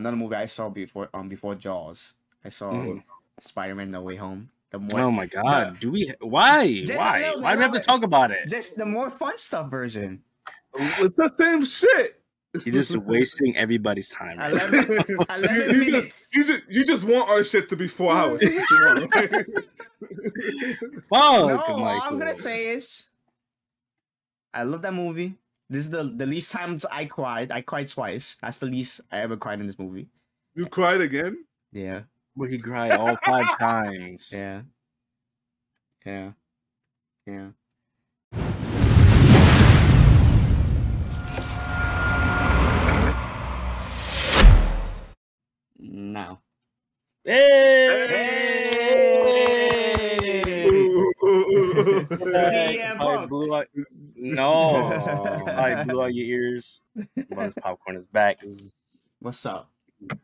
another movie I saw before um before Jaws. I saw Mhm. Spider Man No Way Home. The more Oh my god, do we? Why? Just a Why? little bit, Why do we have to talk about it? just the more fun stuff version. It's the same shit. You're just wasting everybody's time. right now. Eleven, you, 11 you just, you just you just want our shit to be four hours. That's what you want, right? Fuck, No, all I'm gonna say is, I love that movie. This is the the least times I cried. I cried twice. That's the least I ever cried in this movie. you cried again. Yeah, Where he cried all five times. yeah, yeah, yeah. Now, CM Probably Punk. blew out. No, I blew out your ears. Buzz popcorn is back. what's up?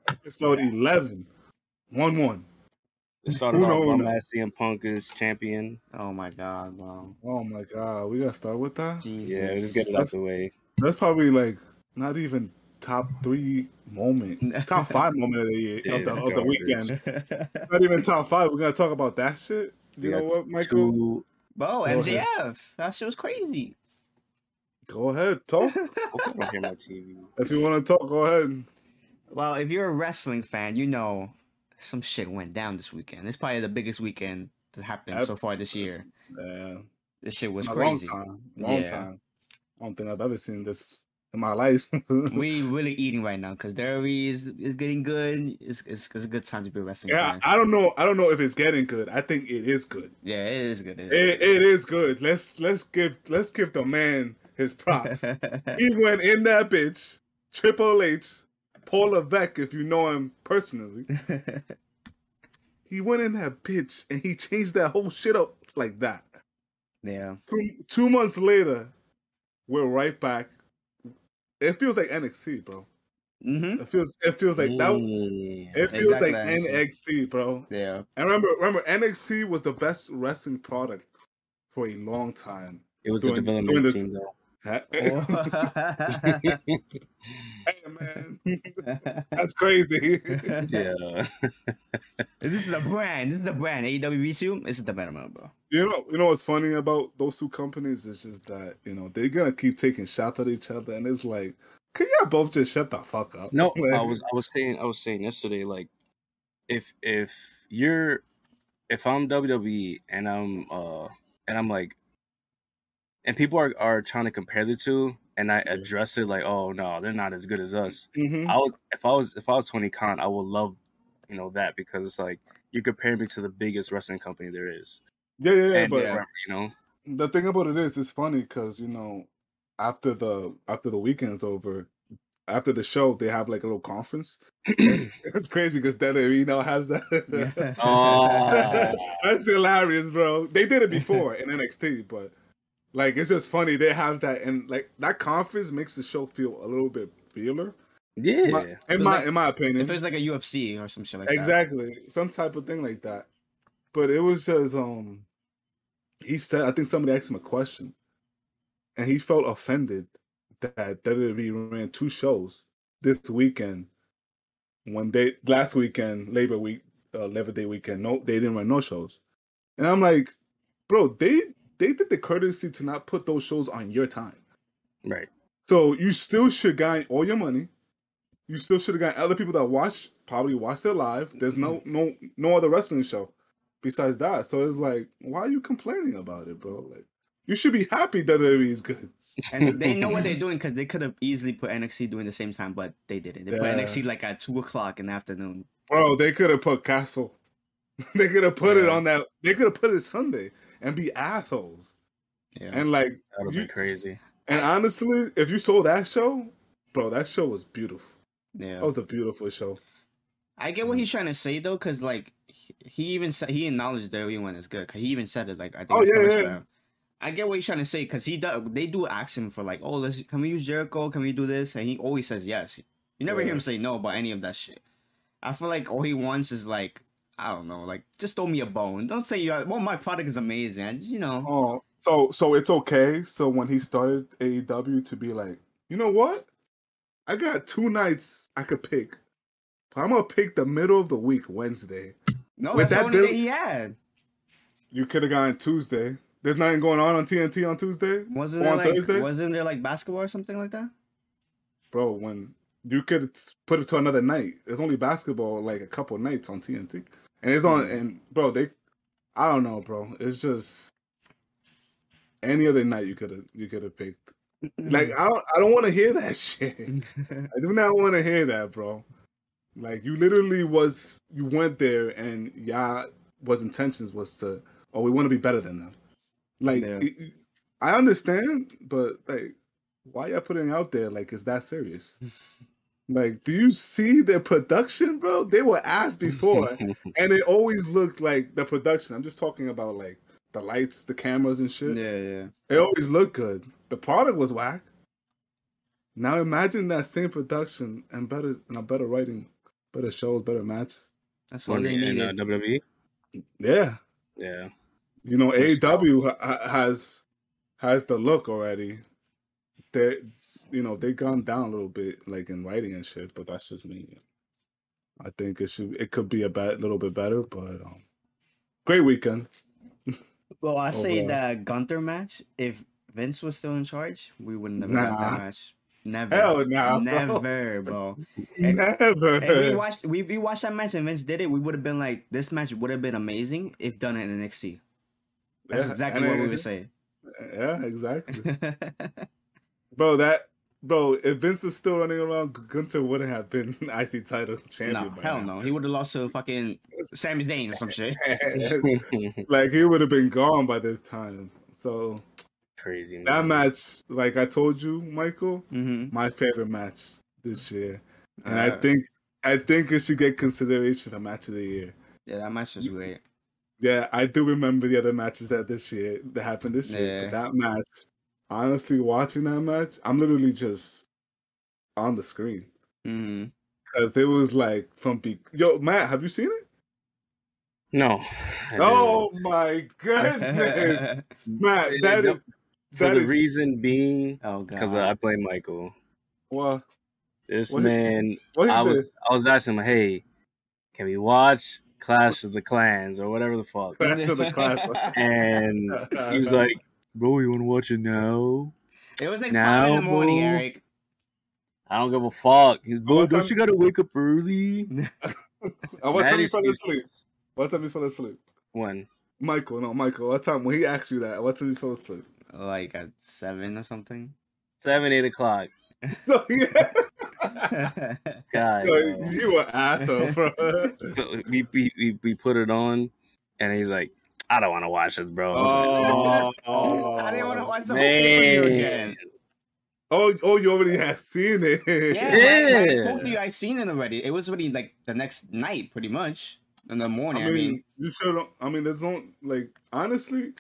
Episode eleven. One one. It started Uno, off uno. bum CM Punk is champion. Oh my god, wow. Oh my god, we gotta start with that. Jesus. Yeah, just get it out the way. That's probably like not even top three moment, top five moment of the year of the, of the weekend. Not even top five. We're gonna talk about that shit. You know what, Michael? Two, Bro, ahead. MJF. That shit was crazy. Go ahead, talk. I hear my TV. if you want to talk, go ahead. Well, if you're a wrestling fan, you know some shit went down this weekend. It's probably the biggest weekend that happened Yep. so far this year. Yeah, This shit was a crazy. long time. Long Yeah. time. I don't think I've ever seen this in my life. we really eating right now because Derby is, is getting good. It's, it's, it's a good time to be a wrestling yeah, fan. I don't know. I don't know if it's getting good. I think it is good. yeah, it is good. It It, it is good. Let's let's give let's give the man his props. he went in that bitch. Triple H, Paul Levesque, if you know him personally, he went in that bitch and he changed that whole shit up like that. yeah. Two, two months later, we're right back. It feels like NXT, bro. Mm-hmm. It feels it feels like that. Mm. It feels Exactly, like. NXT, bro. Yeah. And remember, remember, NXT was the best wrestling product for a long time. It was the development the- team though. Hey man, that's crazy. Yeah. this is the brand. This is the brand. AEW VCU. This is the better one, bro. You know, you know what's funny about those two companies is just that you know they're gonna keep taking shots at each other, and it's like, can y'all both just shut the fuck up? No, Like, I was I was saying I was saying yesterday like if if you're if I'm WWE and I'm uh and I'm like and people are are trying to compare the two and I address it like oh no they're not as good as us Mhm. I would if I was if I was Tony Khan I would love you know that because it's like you compare me to the biggest wrestling company there is yeah, yeah, yeah. and But forever, you know the thing about it is, it's funny because you know, after the after the weekend's over, after the show, they have like a little conference. it's, it's crazy because then you know has that. Oh. That's hilarious, bro. They did it before in NXT, but like it's just funny they have that, and like that conference makes the show feel a little bit realer. yeah My- in my in my opinion, If it's like a UFC or some shit like that. exactly some type of thing like that. But it was just um, he said I think somebody asked him a question, and he felt offended that WWE ran two shows this weekend. When they last weekend Labor Week, uh, Labor Day weekend, no, they didn't run no shows, and I'm like, bro, they they did the courtesy to not put those shows on your time. right So you still should gain all your money. You still should have gotten other people that watch probably watch it live. There's no no no other wrestling show besides that. So it's like, why are you complaining about it, bro? Like you should be happy that WWE is good. And they know what they're doing because they could have easily put NXT doing the same time, but they didn't. They put NXT like at two o'clock in the afternoon. Bro, they could have put Castle. they could have put it on that. They could have put it Sunday and be assholes. Yeah. And like, that would be crazy and honestly, if you saw that show, bro, that show was beautiful. yeah. That was a beautiful show. I get what he's trying to say though, because like he- he even said he acknowledged that everyone is good. Cause he even said it like I think. Oh, it's yeah, yeah. Rhett. I get what he's trying to say because he does. They do ask him for like, oh, let's can we use Jericho? Can we do this? And he always says yes. You never hear him say no about any of that shit. I feel like all he wants is like I don't know, like just throw me a bone. Don't say you. Well, my product is amazing. I, you know. Oh, so so it's okay. So when he started AEW to be like, you know what? I got two nights I could pick I'm gonna pick the middle of the week, Wednesday. No, With that's the that only bill- day he had. You could have gone Tuesday. There's nothing going on on TNT on Tuesday Wasn't there on like Thursday, wasn't there like basketball or something like that? bro. When you could put it to another night. There's only basketball like a couple nights on TNT, and it's on. And bro, they, I don't know, bro. It's just any other night you could have you could have picked. Like I don't I don't want to hear that shit. I do not want to hear that, bro. Like you literally was you went there and y'all was intentions was to oh we want to be better than them. Like Yeah. it- I understand, but like why y'all putting out there like it's that serious? like do you see their production, bro? They were asked before and it always looked like the production. I'm just talking about like the lights, the cameras and shit. yeah, yeah. It always looked good. The product was whack. Now imagine that same production and better and a better writing, better shows, better matches. That's what in, they in needed. uh, WWE. Yeah, Yeah, you know Good stuff. AEW ha- ha- has has the look already. They, you know, they gone down a little bit like in writing and shit, but that's just me. I think it should it could be a bit, little bit better, but um, great weekend. Well, I say Overall. that Gunther match. If Vince was still in charge, we wouldn't have Nah. that match. Never. Hell nah, bro. Never, bro. And- Never. If we watched, we, we watched that match and Vince did it, we would have been like, this match would have been amazing if done in NXT. That's Yeah, exactly what we would say. Yeah, exactly. Bro, that bro, if Vince was still running around, Gunther wouldn't have been IC title champion. no, by hell now. no. He would have lost to fucking Sami Zayn or some shit. like he would have been gone by this time. So crazy. Man. that match, like I told you, Michael, hmm my favorite match this year, and I Uh, think I think it should get consideration for match of the year. yeah, that match was great. Yeah, I do remember the other matches that this year that happened this year, Yeah. but that match, honestly, watching that match, I'm literally just on the screen. hmm Because it was like from yo Matt, have you seen it? no. I Oh didn't. my goodness, Matt, It- that For that the is- reason being, oh because I play Michael. well, This What- man, what I was this? I was asking him, hey, can we watch Clash of the Clans or whatever the fuck? Clash of the Clans. And he was like, bro, you want to watch it now? it was like Now, five in the morning, bro. Eric. I don't give a fuck. He's, bro, What don't time- you gotta wake up early? Uh, what Mad time you fell asleep? What time you fell asleep? When? Michael, no, Michael. What time when he asked you that? What time you fell asleep? Like at seven or something. Seven, eight o'clock. So yeah, God. yo, yo. you an asshole, bro. So we, we, we, we put it on, and he's like, I don't want to watch this, bro. I Oh, I didn't want oh. to watch the whole thing again. Oh, oh, you already have seen it. Yeah, Yeah. Like, like, hopefully I've seen it already. It was already like the next night, pretty much in the I morning. mean, I mean, you should. I mean, there's no like honestly,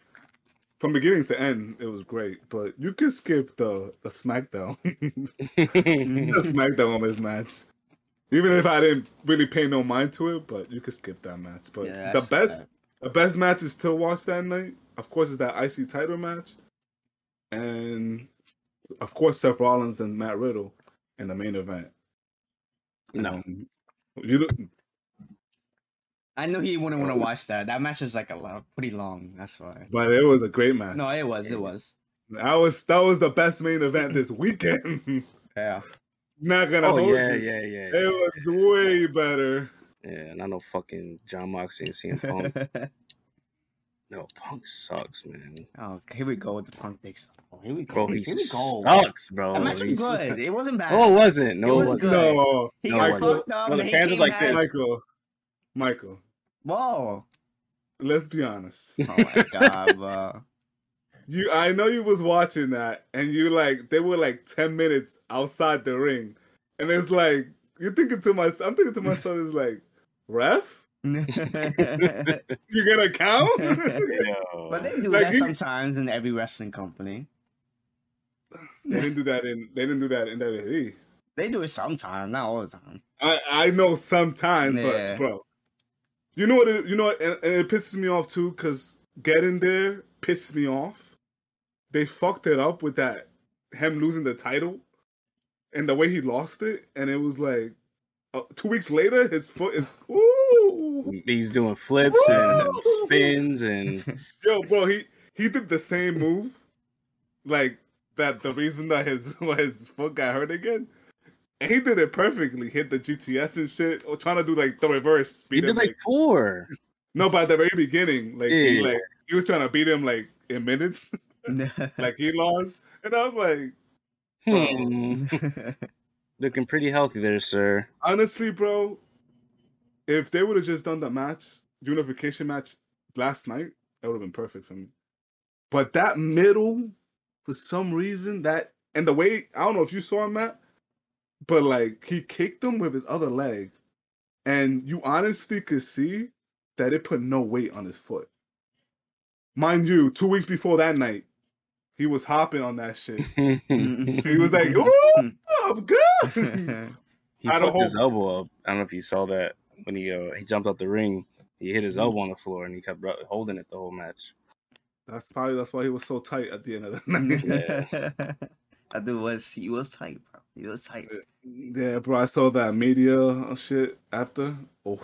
from beginning to end, it was great. But you could skip the the SmackDown, the SmackDown Women's match. Even if I didn't really pay no mind to it, but you could skip that match. But yeah, the best, bad. The best match is still watch that night. Of course, is that IC title match, and of course Seth Rollins and Matt Riddle in the main event. no. Um, you don't- I knew he wouldn't want to watch that. That match is like a lot, pretty long. That's why. but it was a great match. No, it was. It was. That was that was the best main event this weekend. Yeah. Not gonna Oh, yeah, you. yeah, yeah. It was way better. Yeah, not no fucking Jon Moxley and CM Punk. No, Punk sucks, man. oh, here we go with the punk dicks. Oh, here we go. Bro, he here we go. sucks, bro. That match was good. It wasn't bad. Oh, it wasn't. No, It it, was wasn't. good. No, he no, got fucked up. No, the fans he was like this. Michael, Michael. Whoa. Let's be honest. Oh my god, bro. You, I know you was watching that, and you like they were like ten minutes outside the ring, and it's like you're thinking to myself. I'm thinking to myself, is like, ref, you gonna count? Yo. but they do Like, that he- sometimes in every wrestling company. they didn't do that in. They didn't do that in WWE. They do it sometimes, not all the time. I I know sometimes, Yeah. but bro, you know what? It, you know what? And, and it pisses me off too because getting there pisses me off. They fucked it up with that him losing the title and the way he lost it, and it was like, uh, two weeks later, his foot is ooh, He's doing flips and spins and yo, bro. He he did the same move, like that. The reason that his why his foot got hurt again, and he did it perfectly. Hit the GTS and shit, or trying to do like the reverse he speed. did him, like four. no, but at the very beginning, like he like he was trying to beat him like in minutes, like he lost, and I was like. Hmm. Looking pretty healthy there, sir. honestly, bro, if they would have just done the match, unification match last night, that would have been perfect for me. But that middle, for some reason, that and the way I don't know if you saw him, Matt, but like he kicked him with his other leg, and you honestly could see that it put no weight on his foot. Mind you, two weeks before that night, he was hopping on that shit. He was like, "Ooh, I'm good." he I don't fucked his elbow up. I don't know if you saw that when he uh, he jumped out the ring. He hit Mm-hmm. his elbow on the floor and he kept holding it the whole match. That's probably that's why he was so tight at the end of the night. Yeah. I do was he was tight, bro. He was tight. Yeah, bro, I saw that media shit after. Oh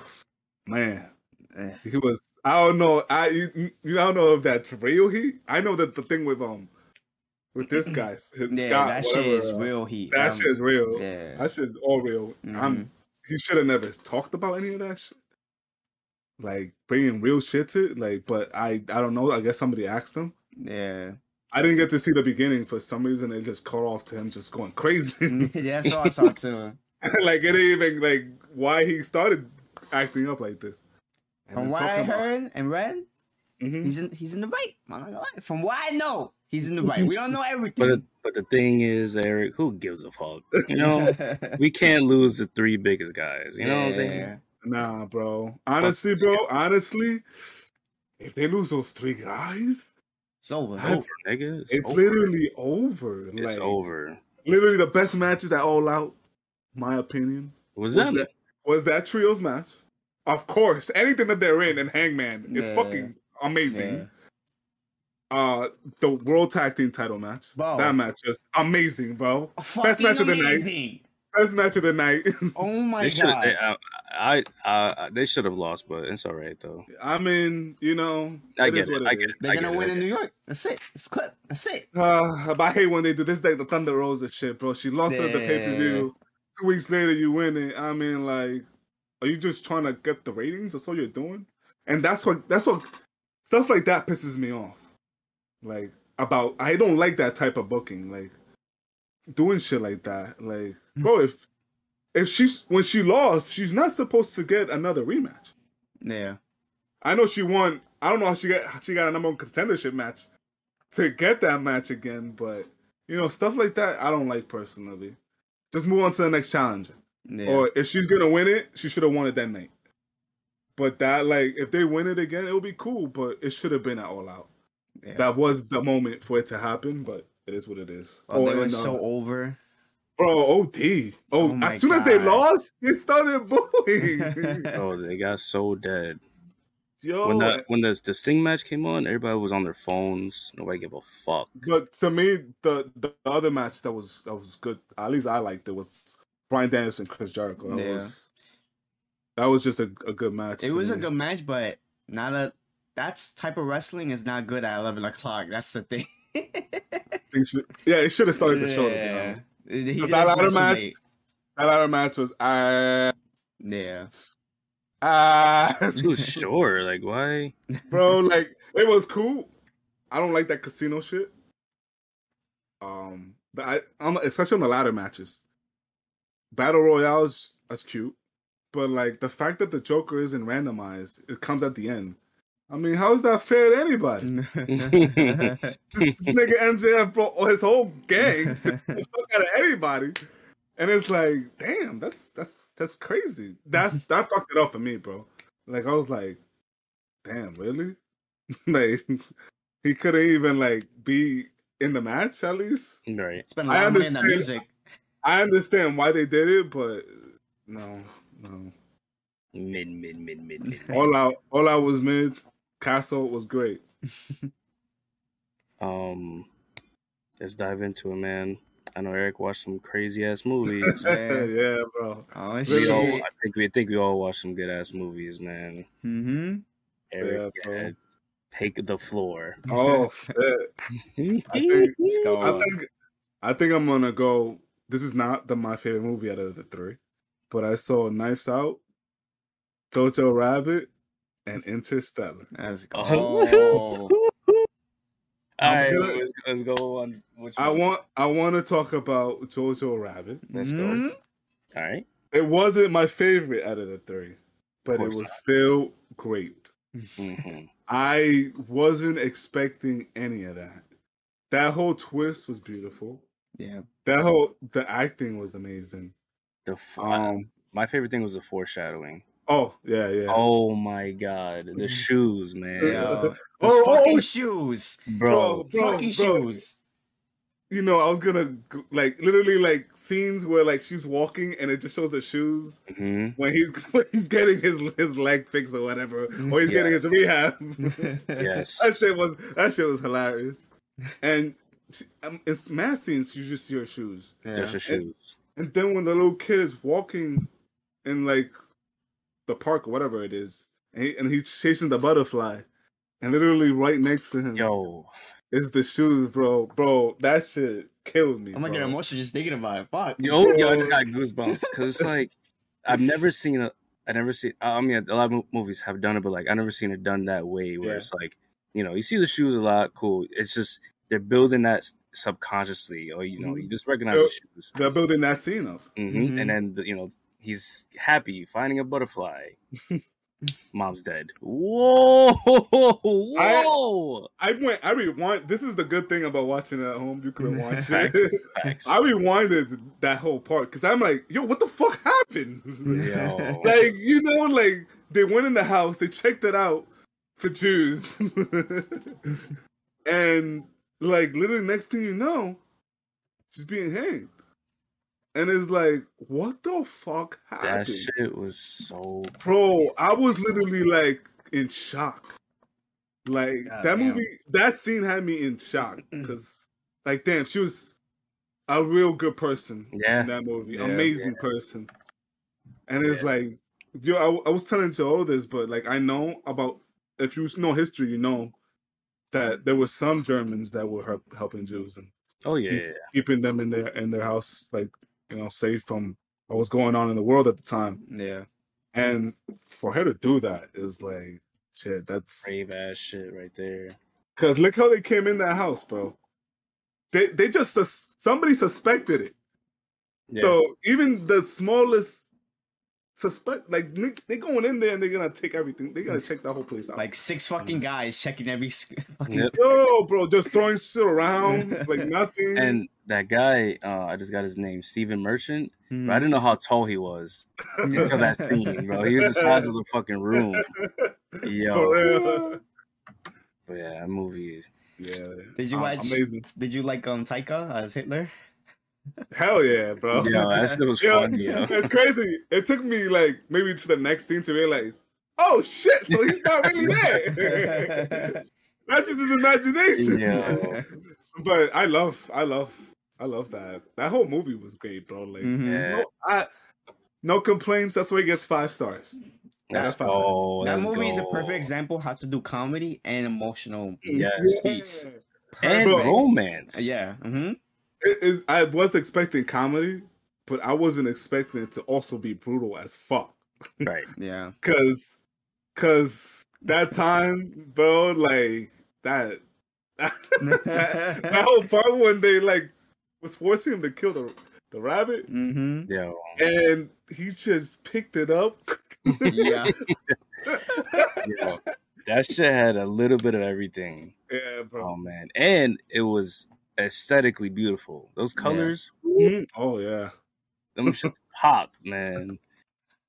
man, Eh. he was. I don't know. I you, you I don't know if that's real. He. I know that the thing with um with this guy, his Yeah, Scott, that whatever, shit is real heat. That Um, shit is real. Yeah. That shit is all real. Mhm. I'm. He should have never talked about any of that shit. Like bringing real shit to. Like, but I. I don't know. I guess somebody asked him. Yeah. I didn't get to see the beginning for some reason. They just cut off to him just going crazy. yeah, so I saw too. like it ain't even like why he started acting up like this. And From what I talking about- heard and read, Mhm. he's in he's in the right. I'm not gonna lie. From what I know, he's in the right. We don't know everything. the, but the thing is, Eric, who gives a fuck? You know, we can't lose the three biggest guys. You know what I'm saying? Nah, bro. Honestly, bro. Honestly, if they lose those three guys, It's over. Over, nigga. It's, it's over. literally over. It's like, over. Literally the best matches at All Out, my opinion. Was Was that? that, was that trios match? Of course, anything that they're in and Hangman, it's Yeah. fucking amazing. Yeah. Uh, the World Tag Team Title match, Bro. that match is amazing, bro. Fucking match of the night. Best match of the night. Oh my They god. They, uh, I, I, they should have lost, but it's all right though. I mean, you know, I it get is what it. it I get it. They're I gonna get it, win in New York. That's it. It's clip. That's it. Uh, but I hate when they do this. Like the Thunder Rosa shit, bro. She lost her at the pay per view. Two weeks later, you win it. I mean, like, are you just trying to get the ratings? That's all you're doing. And that's what that's what stuff like that pisses me off. Like about, I don't like that type of booking. Like doing shit like that. Like, hmm. bro, if if she's when she lost, she's not supposed to get another rematch. Yeah. I know she won. I don't know how she got she got a number one contendership match to get that match again, but you know stuff like that I don't like personally. Just move on to the next challenger, Yeah. or if she's gonna win it, she should have won it that night. But that like if they win it again, it would be cool. But it should have been at all out. Yeah. That was the moment for it to happen, but it is what it is. oh, they were and, uh, so over. bro, OD. Oh, Oh as soon as they lost, they started booing. Oh, they got so dead. Yo, when the when the, the Sting match came on, everybody was on their phones. Nobody gave a fuck. But to me, the the other match that was that was good, at least I liked it, was Bryan Danielson, Chris Jericho. That Yeah. was that was just a, a good match. It to was a good match, but not a. That's type of wrestling is not good at eleven o'clock. That's the thing. Yeah, it should have started the show. To be honest, He Because just that ladder match- late. that other match was ah Yeah. ah, Too short. Like why? bro. Like it was cool. I don't like that casino shit. Um, but I, I'm, especially on the ladder matches, battle royales. That's cute, but like the fact that the Joker isn't randomized, it comes at the end. I mean, how is that fair to anybody? this, this nigga MJF brought his whole gang to the fuck out of everybody, and it's like, damn, that's that's that's crazy. That's that fucked it up for me, bro. Like I was like, damn, really? like he couldn't even like be in the match at least. right. Spend a I lot of money on that understand. music. I understand why they did it, but no, no. Mid, mid, mid, mid, mid. All out, all out was mid. Castle was great. Um, let's dive into it, man. I know Eric watched some crazy ass movies. Yeah. yeah, bro. Oh we shit. all, I think we I think we all watched some good ass movies, man. Mm-hmm. Eric, Yeah, bro. yeah, take the floor. Oh shit. I think, I think I think I'm gonna go. This is not the my favorite movie out of the three, but I saw Knives Out, Jojo Rabbit, and Interstellar. Let's go. Oh. All right, gonna- let's, let's go on. Which I one? want I want to talk about Jojo Rabbit. Let's go. Mhm. All right. It wasn't my favorite out of the three, but it was not. still great. hmm I wasn't expecting any of that. That whole twist was beautiful. Yeah. That whole the acting was amazing. The f- Um. my favorite thing was the foreshadowing. Oh yeah, yeah. Oh my god, the shoes, man, Yeah. Oh, fucking oh. shoes. bro. bro, fucking bro. shoes. You know, I was gonna like literally like scenes where like she's walking and it just shows her shoes hmm when he's when he's getting his his leg fixed or whatever, or he's Yeah. getting his rehab. Yes. that shit was that shit was hilarious. And she- um, in mad scenes, you just see her shoes. Yeah. Just the shoes. And then when the little kid is walking in like the park or whatever it is, and, he, and he's chasing the butterfly, and literally right next to him Yo, is the shoes, bro. Bro, that shit killed me. I'm gonna get emotional just thinking about it. Fuck. yo, yo, I just got goosebumps because it's like I've never seen a. I never seen. I mean, a lot of movies have done it, but like I never seen it done that way. Where Yeah. it's like, you know, you see the shoes a lot, cool. It's just they're building that subconsciously, or you know, you just recognize Yo, the shoes, They're building that scene up. hmm Mhm. and then the, you know he's happy finding a butterfly. Mom's dead. Whoa, whoa. I went. I rewind. This is the good thing about watching it at home. You can watch Facts, it. facts. I rewinded that whole part because I'm like, yo, what the fuck happened? Like, you know, like they went in the house, they checked it out for Jews, and like literally next thing you know, she's being hanged, and it's like, what the fuck happened, that shit was so bro? I was literally like in shock. Like God that damn. movie, that scene had me in shock because, like, damn, she was a real good person Yeah. in that movie, Yeah. amazing person. And it's Yeah. like, yo, I, I was telling Joe this, but like, I know about if you know history, you know that there were some Germans that were help, helping Jews and Oh yeah, yeah, yeah. keeping them in their in their house, like you know, safe from what was going on in the world at the time. Yeah. And for her to do that is like, shit, that's brave ass shit right there. Cause look how they came in that house, bro. They they just sus- somebody suspected it. Yeah. So even the smallest suspect, like they- they going in there and they're gonna take everything. They're gonna check the whole place out. Like six fucking guys checking every s- fucking. Yep. yo, bro, just throwing shit around like nothing. And that guy, uh, I just got his name, Stephen Merchant. Hmm. But I didn't know how tall he was until that scene, bro. He was the size of the fucking room. For Yo, real. but yeah, that movie is Yeah. Did you um, watch? Amazing. Did you like um Taika as Hitler? Hell yeah, bro. Yeah, that shit was Yo, funny, yo. It's crazy. It took me like maybe to the next scene to realize, oh shit, so he's not really there. That's just his imagination. Yo. But I love, I love, I love that. That whole movie was great, bro. Like, Mhm. Yeah. no, I, no complaints. That's why he gets five stars. Let's fine. go. that let's movie is a perfect example how to do comedy and emotional. Yes. Beats. And Bro. romance. Yeah. hmm It is. I was expecting comedy, but I wasn't expecting it to also be brutal as fuck. Right. Yeah. Cause, cause that time, bro, like that, that, that whole part when they like was forcing him to kill the the rabbit, hmm Yo. and he just picked it up. Yeah. Yo. That shit had a little bit of everything. yeah, bro. Oh man. And it was aesthetically beautiful. Those colors, Mhm. Oh yeah. them shit pop, man.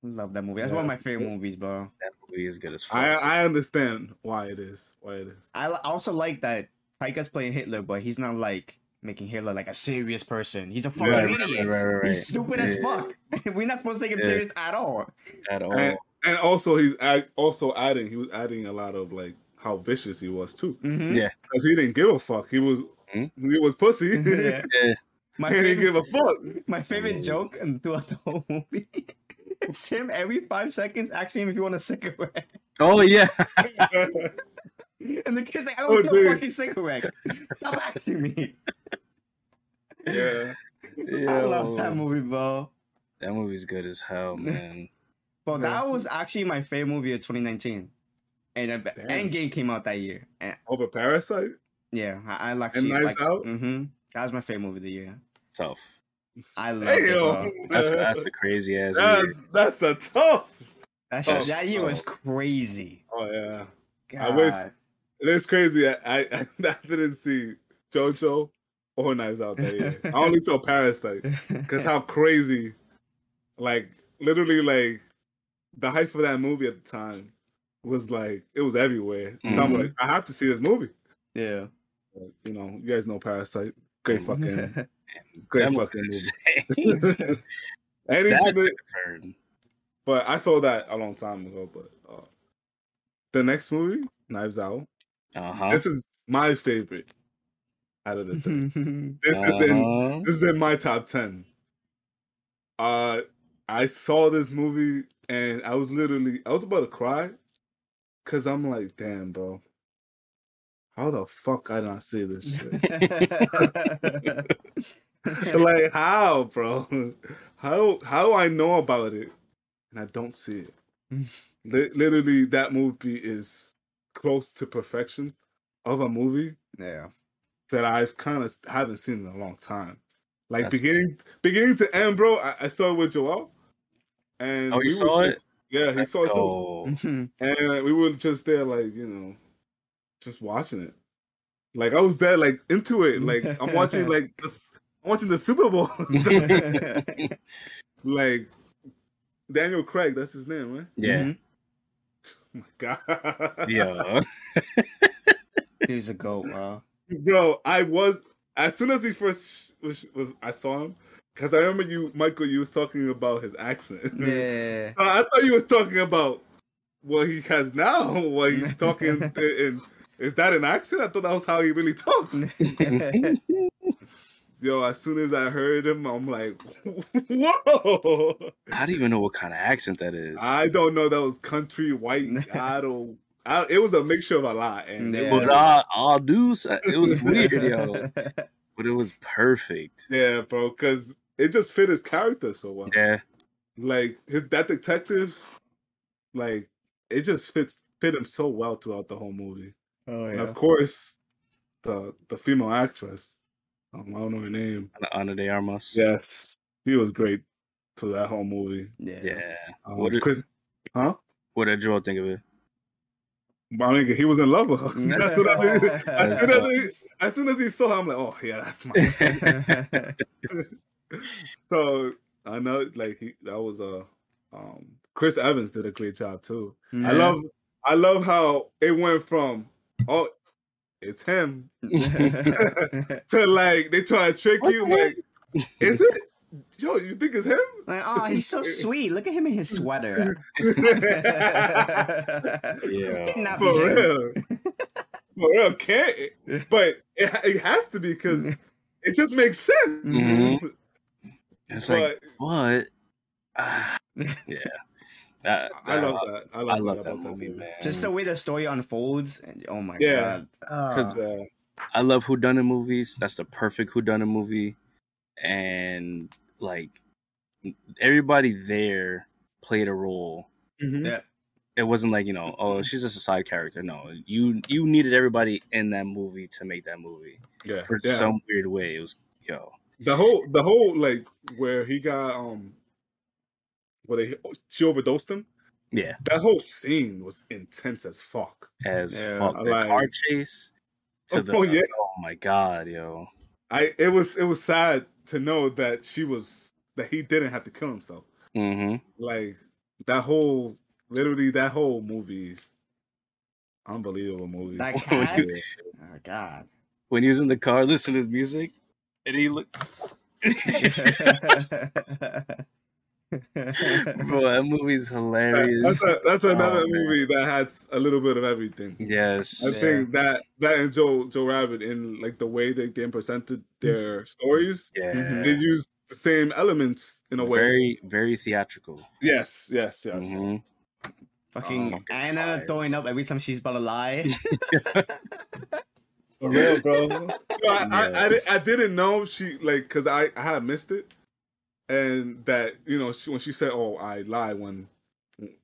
Love that movie. That's one of my favorite movies, bro. That movie is good as fuck. I I understand why it is. Why it is. I also like that Taika's playing Hitler, but he's not like making Hitler like a serious person. He's a fucking Right, right, idiot. right, right, right. He's stupid as fuck. We're not supposed to take him Yeah. serious at all. At all. And, and also he's add, also adding he was adding a lot of like how vicious he was too hmm Yeah. because he didn't give a fuck. He was Mhm. he was pussy. yeah. Yeah. My he didn't give a fuck. my favorite joke throughout the whole movie. It's him every five seconds asking him if you want a cigarette. Oh yeah. And the kid's like, I Oh, don't want a fucking cigarette. Stop asking me. yeah. I love that movie, bro. That movie's good as hell, man. But that was actually my favorite movie of 2019. And Damn. Endgame came out that year. And Over Parasite? Yeah, I, I actually Knives like. Out? Mm-hmm. That was my favorite movie of the year. Tough. I love Hey, it, That's that's a crazy ass. That's, that's a tough. That, shit, Oh, that year was crazy. Oh, yeah. God. I wish- It's crazy. I, I, I didn't see JoJo or Knives Out that year. I only saw Parasite. Because how crazy, like, literally, like, the hype for that movie at the time was like, it was everywhere. So I'm Mhm. like, I have to see this movie. yeah. But, you know, you guys know Parasite. Great fucking, great movie's fucking insane. movie. and That's it's, confirmed. but I saw that a long time ago. But uh, the next movie, Knives Out, Uh-huh. this is my favorite out of the three. This is in Uh-huh. this is in my top ten. Uh, I saw this movie and I was literally I was about to cry because I'm like, damn, bro, how the fuck I don't see this shit? like how, bro? How how I know about it and I don't see it. Li- literally, that movie is close to perfection of a movie yeah. that I've kind of haven't seen in a long time. Like That's- beginning beginning to end, bro. I, I saw it with Joel, and Oh, you we saw were it? Yeah, he saw it too, and we were just there, like you know, just watching it. Like I was there, like into it. Like I'm watching, like the, I'm watching the Super Bowl. like Daniel Craig, that's his name, right? yeah, Oh my god, yeah. He was a goat, bro. bro. I was as soon as he first was, was I saw him because I remember you, Michael. You was talking about his accent. Yeah. Uh, I thought you was talking about what he has now. What he's talking in, in is that an accent? I thought that was how he really talks. Yo, as soon as I heard him, I'm like, whoa! I don't even know what kind of accent that is. I don't know. That was country, white. I don't. I, it was a mixture of a lot, and it Yeah. was but I, do. It was weird, yo. But it was perfect. yeah, bro, because it just fit his character so well. Yeah, Like his that detective, like it just fits fit him so well throughout the whole movie. Oh And of course, the the female actress, um, I don't know her name. Ana de Armas. Yes, she was great to that whole movie. Yeah. yeah. Um, What did- Chris, huh? What did Joel think of it? I mean, he was in love with her. As soon as, he, as, soon as, he, as soon as he saw her, I'm like, oh yeah, that's my. so I know, like he, that was a. Um, Chris Evans did a great job too. I love, I love how it went from oh, it's him to like they try to trick you. Like, is it? Yo, you think it's him? Like, oh, he's so sweet. Look at him in his sweater. Yeah. For real. For real, can't. But it, it has to be because it just makes sense. Mhm. It's like what? Ah, yeah. Uh, I love that. I love, I love that, that about movie, man. Just the way the story unfolds. and- Oh my Yeah. god. Cause- Ah. Yeah. I love whodunit movies. That's the perfect whodunit movie, and like everybody there played a role. Mhm. Yeah. It wasn't like you know, oh, she's just a side character. No, you you needed everybody in that movie to make that movie. Yeah. For yeah. some weird way, it was yo. the whole the whole like where he got um where they she overdosed him. Yeah, That whole scene was intense as fuck. as Yeah, fuck. The like- car chase to the Oh, yeah. oh my god, yo. I it was it was sad to know that she was that he didn't have to kill himself. hmm Like that whole literally that whole movie unbelievable movie. That When cast. he- Oh god. When he was in the car listening to his music, and he looked. Bro, that movie's hilarious. That's a, that's another Oh, man. movie that has a little bit of everything. yes. I Yeah. think that that and Jojo Rabbit in like the way they get presented their stories, Yeah. They use the same elements in a way. Very, very theatrical. yes, yes, yes. Mhm. Fucking Oh, Anna fire. throwing up every time she's about to lie. For real, bro. No, I, I, I, I didn't know she like because I, I had missed it, and that you know she, when she said, "Oh, I lied when."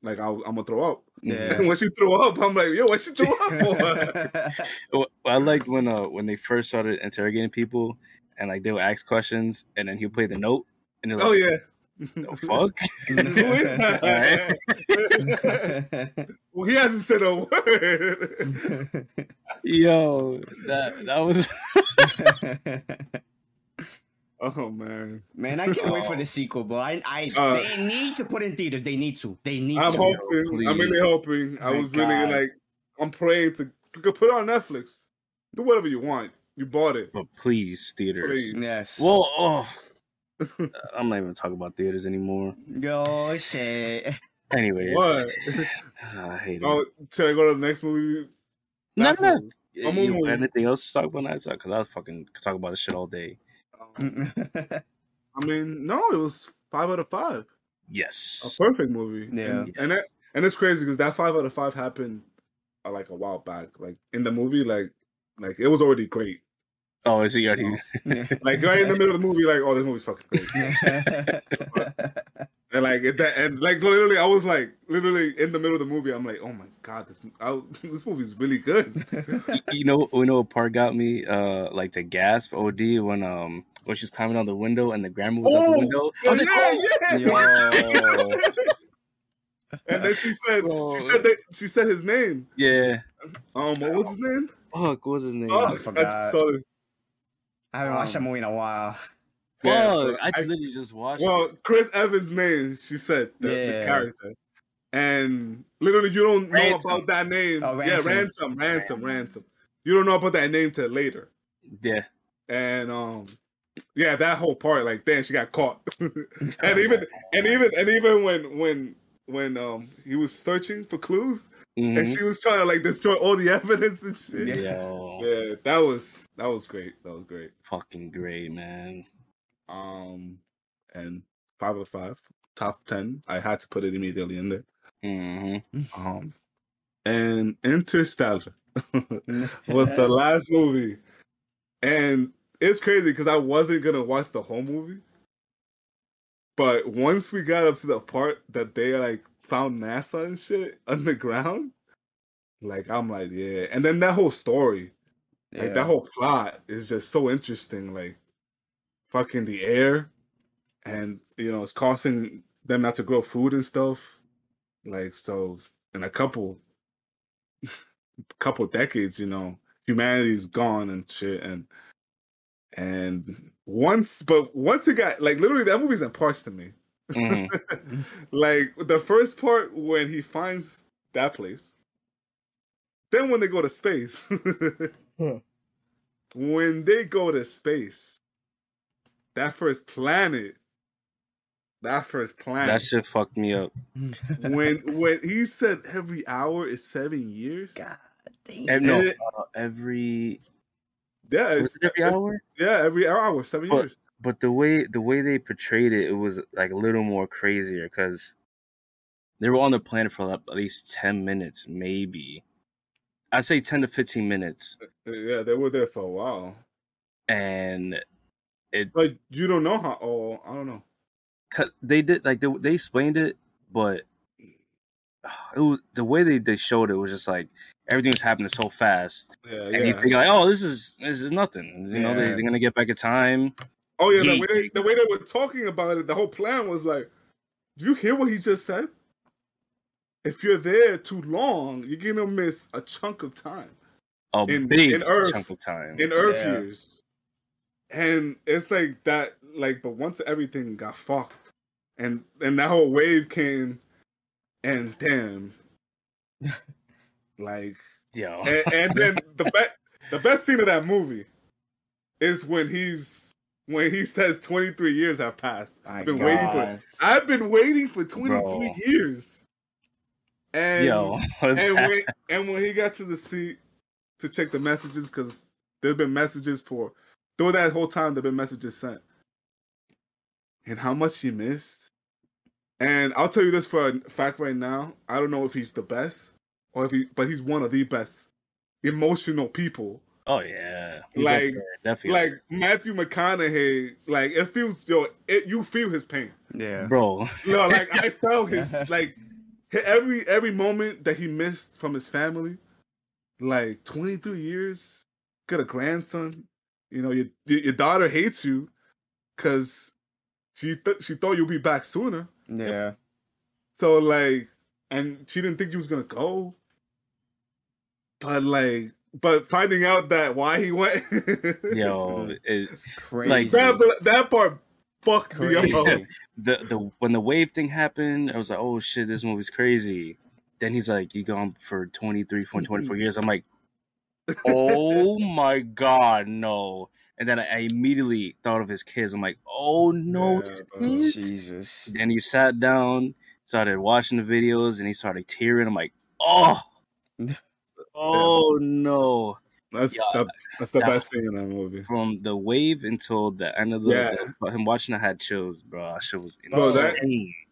Like I, I'm gonna throw up. Yeah. When she threw up, I'm like, "Yo, what she threw up for?" Well, I like when uh when they first started interrogating people and like they would ask questions and then he'll play the note and they're like, oh yeah. the fuck? Who is that? well, he hasn't said a word. Yo, that that was oh man, Man, I can't wait for Oh. the sequel, bro. I, I Uh, they need to put in theaters. They need to. They need I'm to. hoping. I'm really please. hoping. I My was really God. like, I'm praying to you could put it on Netflix. Do whatever you want. You bought it. but please theaters. Please. Yes. Well, oh, I'm not even talking about theaters anymore. Go shit. Anyways, What? I hate it. Oh, should I go to the next movie? no, Last no. movie. You I'm got moving. anything else to talk about that? Because I was fucking talk about this shit all day. Um, I mean, no, it was five out of five. Yes, A perfect movie. Yeah. And, and that and it's crazy because that five out of five happened uh, like a while back. Like in the movie, like like it was already great. Oh, is he already? Like right in the middle of the movie, like oh, this movie's fucking great. And like it, that, and like literally, I was like literally in the middle of the movie. I'm like, oh my god, this I, this movie's really good. you know, you know what part got me uh like to gasp OD when um when she's climbing on the window and the grandma was out Oh, the window. I Yeah, like, yeah, oh, yeah. and then she said, Oh. she said that she said his name. yeah. Um, what was his name? Fuck, what was his name? Oh, I forgot. just saw. I haven't watched that Um, movie in a while. Yeah, Fuck, I, I- literally just watched. Well, it. Chris Evans' name, she said the, the character, and literally you don't know about that name. Oh, Yeah, Ransom. ransom, ransom, ransom. You don't know about that name till later, Yeah, and um, yeah, that whole part, like, damn, she got caught, and even and even and even when when when um he was searching for clues and Mhm. she was trying to like destroy all the evidence and shit. Yeah. Yeah, that was that was great. That was great. fucking great, man. Um, and five of five, top ten. I had to put it immediately in there. hmm Um, and Interstellar was the last movie, and it's crazy because I wasn't gonna watch the whole movie, but once we got up to the part that they like found NASA and shit underground, like I'm like, yeah, and then that whole story, like that whole plot is just so interesting. Like, fucking the air, and you know, it's causing them not to grow food and stuff. Like, so in a couple, couple decades, you know, humanity's gone and shit, and and once, but once it got like literally that movie's in parts to me. hmm like the first part when he finds that place. Then when they go to space. when they go to space, that first planet, that first planet. That shit fucked me up. when when he said every hour is seven years. God damn. And no, it- uh, every Yeah, it's, every it's- hour. yeah, every hour, seven But- years. but the way the way they portrayed it, it was like a little more crazier because they were on the planet for like at least ten minutes, maybe. I'd say ten to fifteen minutes, Yeah, they were there for a while. and it But you don't know how. Oh, I don't know. 'cause they did like they, they explained it, but it was the way they, they showed it was just like everything was happening so fast, Yeah, and you think like, oh, this is this is nothing. You know, they, Yeah. they're gonna get back in time. Oh yeah, the way, they, the way they were talking about it, the whole plan was like, "Do you hear what he just said? If you're there too long, you're gonna miss a chunk of time A In- big in Earth. chunk of time. in Earth Yeah. years." And it's like that, like, but once everything got fucked, and and that whole wave came, and damn, like Yo, and, and then the best the best scene of that movie is when he's when he says 23 years have passed. My I've been waiting for God. I've been waiting for 23 Bro. years. And Yo, and that? when and when he got to the seat to check the messages, because there's been messages for through that whole time there've been messages sent. And how much he missed. And I'll tell you this for a fact right now. I don't know if he's the best or if he but he's one of the best emotional people. oh yeah, He's Like- definitely, Like Matthew McConaughey, like it feels yo, it, you feel his pain. Yeah. bro. You No, like I felt his like every every moment that he missed from his family. Like 23 years, got a grandson. You know, your your your daughter hates you because she th- she thought you'd be back sooner. Yeah. So like, and she didn't think you was gonna go. But like, but finding out that why he went, Yo, it, Crazy. that that part fucked me up. the the when the wave thing happened, I was like, oh shit, this movie's crazy. Then he's like, you gone for 23, 24 years. I'm like, oh my god, no. And then I, I immediately thought of his kids. I'm like, oh no, Yeah, his bro. Oh, kids. Jesus. Then he sat down, started watching the videos, and he started tearing. I'm like, oh, oh no. That's Yeah, the, that's the that best scene in that movie. From the wave until the end of the, Yeah. the- him watching, I had chills, bro. That shit was Bro, that-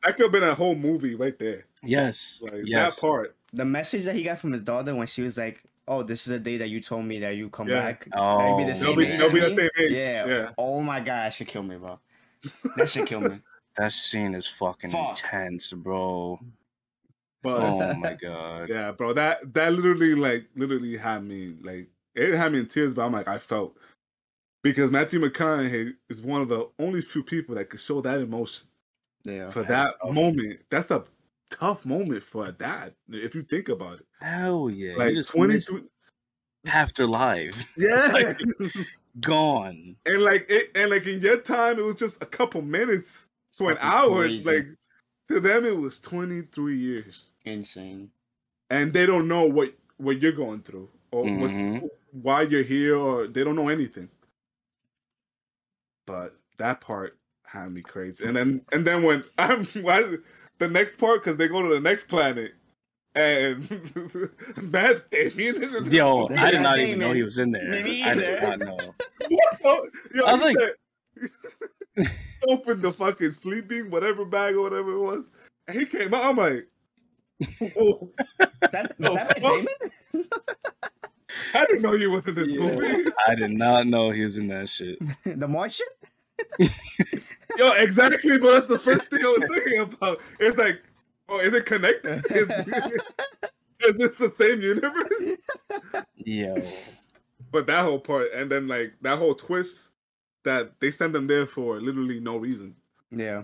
That could have been a whole movie right there. yes, Like yes. that part. The message that he got from his daughter when she was like, "Oh, this is the day that you told me that you come Yeah. back." Oh. Be the They'll same be- age they'll be the same age, Yeah. yeah. Oh my god, that should kill me, bro. That should kill me. That scene is fucking Fuck. intense, bro. But Oh my god. yeah, bro, that that literally like literally had me like it didn't me in tears, but I'm like I felt because Matthew McConaughey is one of the only few people that could show that emotion Yeah. for that tough. moment. That's a tough moment for a dad if you think about it. Hell yeah. Like twenty half their life. yeah, Like- Gone. and like it, and like in your time, it was just a couple minutes to an hour. crazy. Like to them, it was twenty three years. Insane. and they don't know what what you're going through or what's Mhm. why you're here or they don't know anything but that part had me crazy and then and then when i'm why, the next part because they go to the next planet and Matt Damon is in the Yo, movie. I did not even know he was in there. Me I did not know. What Yo, I was like- said- opened the fucking sleeping whatever bag or whatever it was and he came out i'm like oh, That, is that Matt. Damon? i didn't know he was in this Yeah. movie I did not know he was in that shit. the Martian? Yo, exactly, but that's the first thing I was thinking about. It's like, oh, is it connected? Is, is this the same universe? Yo. But that whole part, and then like that whole twist that they send them there for literally no reason Yeah.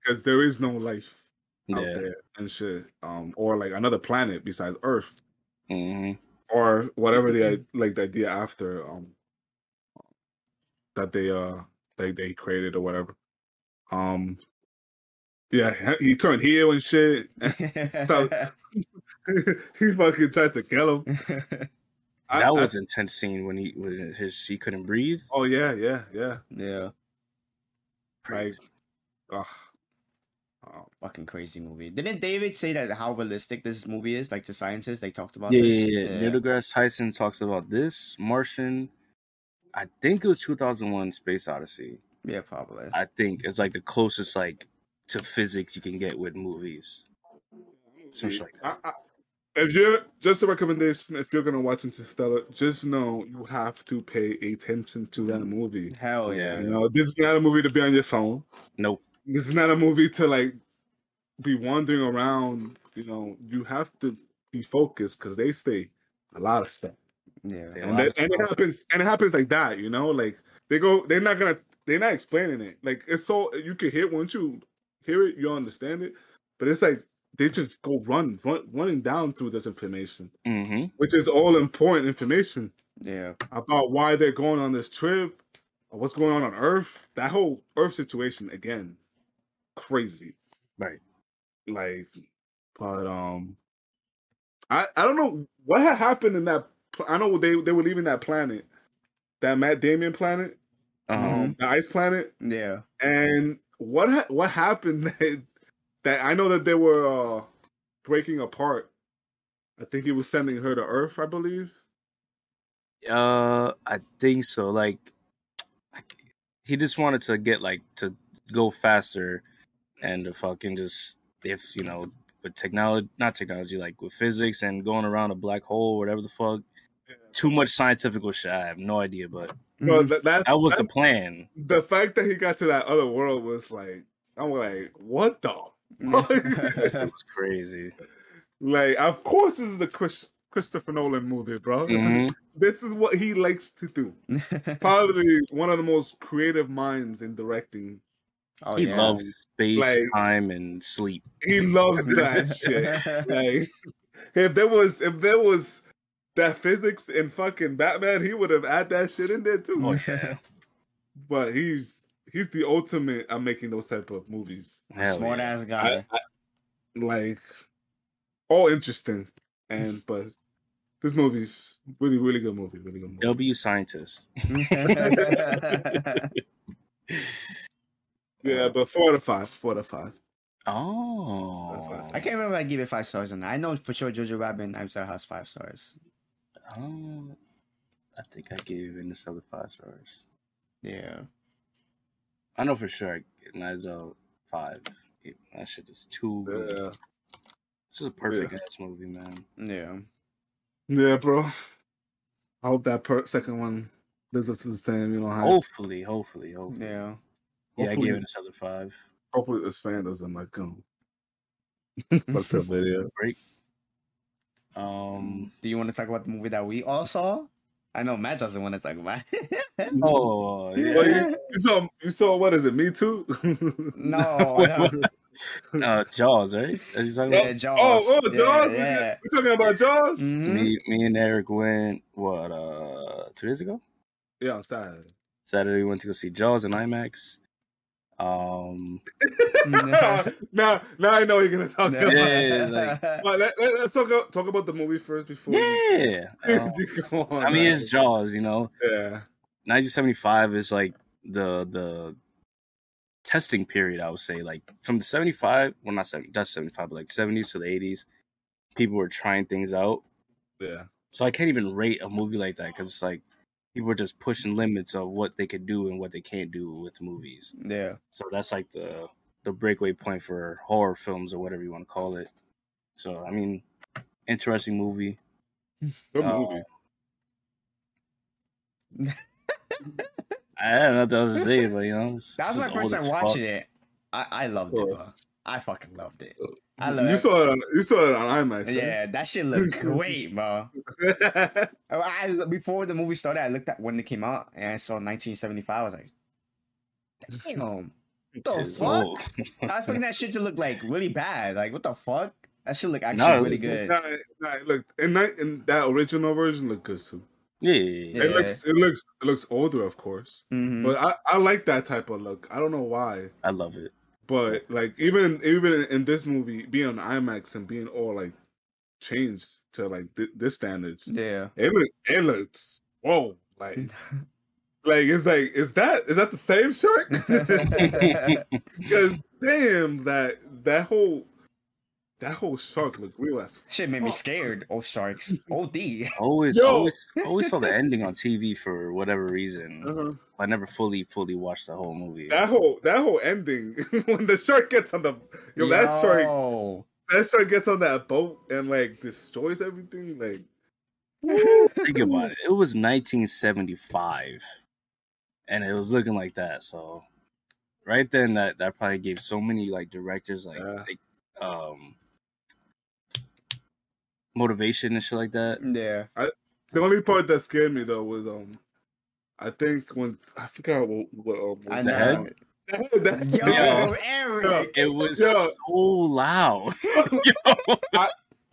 because there is no life out Yeah. there and shit, um, or like another planet besides Earth, hmm or whatever the like the idea after um that they uh they they created or whatever. Um, yeah, he turned heel and shit. he fucking tried to kill him. That I- was an intense scene when he was his he couldn't breathe. oh yeah, yeah, yeah. yeah. Like, ugh. Oh, Fucking crazy movie. Didn't David say that how realistic this movie is? Like the scientists, they talked about Yeah, this. yeah, yeah. Neil deGrasse Tyson talks about this. Martian, I think it was 2001 Space Odyssey. Yeah, probably. I think it's like the closest like to physics you can get with movies. Some shit like I, I, if you're just a recommendation, if you're gonna watch Interstellar, just know you have to pay attention to that movie. Hell yeah. You know, this is not a movie to be on your phone. Nope. This is not a movie to like be wandering around. You know, you have to be focused because they say a lot of stuff, Yeah. Yeah. and, lot that, and it happens, and it happens like that. You know, like they go, they're not gonna, they're not explaining it. Like it's so you can hear once you hear it, you understand it, but it's like they just go run, run running down through this information, hmm which is all important information Yeah. about why they're going on this trip, or what's going on on Earth. That whole Earth situation again, crazy. Right. Like, but um, I I don't know what had happened in that. I know they they were leaving that planet, that Matt Damon planet. Um, um, the ice planet. Yeah. And what ha- what happened that, that I know that they were uh, breaking apart. I think he was sending her to Earth, I believe. Uh, I think so. Like, like, he just wanted to get like to go faster, and to fucking just if you know with technology, not technology, like with physics and going around a black hole, whatever the fuck. Too much scientific shit. I have no idea, but But that, that, that was the plan. the fact that he got to that other world was like, I'm like, what the? fuck? It was crazy. like, of course, this is a Chris, Christopher Nolan movie, bro. Mhm. This is what he likes to do. Probably one of the most creative minds in directing. oh, he yeah. loves space, Like- time, and sleep. He loves that shit. Like, if there was, if there was that physics in fucking Batman, he would have added that shit in there too. Oh, yeah. But he's he's the ultimate at making those type of movies. Hell Smart yeah. ass guy. I, I, like all interesting, and but this movie's really really good movie, really good movie. W scientist. Yeah, but four out of five, four out of five. Oh, I can't remember if I gave it five stars or not. I know for sure Jojo Rabbit and Knives Out has five stars. Oh, I think I gave Interstellar five stars. Yeah. I know for sure I Knives five. It- that shit is too. good. Yeah, This is a perfect ass movie, man. Yeah. yeah, bro. I hope that per- second one lives up to the same. You know, how Hopefully, hopefully, hopefully. Yeah. Yeah, I gave gave Interstellar five. hopefully this fan doesn't like um fuck that video. Break. Um. Do you want to talk about the movie that we all saw? I know Matt doesn't want to talk about it. Oh yeah. Well, you, you saw you saw what is it? Me too. no, I don't. Uh, Jaws, right? Are you talking Yeah, about? Jaws. Oh, oh, Jaws. Yeah. yeah. We talking about Jaws? Mhm. Me, me and Eric went what? Uh, two days ago. Yeah, on Saturday. Saturday we went to go see Jaws in IMAX. Um, now, now I know you're gonna talk about. Yeah, like- But let, us talk about, talk about the movie first before. yeah. You, Um, on, I mean, man. it's Jaws. You know, yeah. 1975 is like the the testing period. I would say, like from the 75, well, not 70, that's 75, but like 70s to the 80s, people were trying things out. Yeah. So I can't even rate a movie like that because it's like people were just pushing limits of what they could do and what they can't do with movies. Yeah. So that's like the the breakaway point for horror films or whatever you want to call it. So I mean, interesting movie. Good Uh, movie. I don't know what else to say, but you know, it's That was just my first time as fuck. watching it. I, I loved it, bro. I fucking loved it. I love it. you it. saw it. On, you saw it on IMAX. right? Yeah, that shit looked great, bro. I before the movie started, I looked at when it came out and I saw 1975. I was like, damn, what the Shit's fuck? old. I was expecting that shit to look like really bad. Like, what the fuck? That shit look actually No, really good. Nah, nah, look, in that in that original version looked good too. yeah, yeah, yeah. It Yeah. looks it looks it looks older, of course, Mhm. but I I like that type of look. I don't know why, I love it. But like even even in this movie, being on IMAX and being all like changed to like th- this standards, Yeah. it look it looks whoa like like it's like is that is that the same shark? Because damn that that whole that whole shark looked real as shit made me scared of sharks. OD. Always, Yo. always, always saw the ending on TV for whatever reason. uh-huh. I never fully, fully watched the whole movie. that whole that whole ending when the shark gets on the yo, that shark Yo. that shark gets on that boat and like destroys everything like Think about it. It was 1975, and it was looking like that. So, right then, that that probably gave so many like directors like, Yeah. like um motivation and shit like that. Yeah. I, the only part that scared me though was um I think when I forgot what, what um, I The know. head? that- Yo, Yo. Eric. It was Yo. so loud. Yo.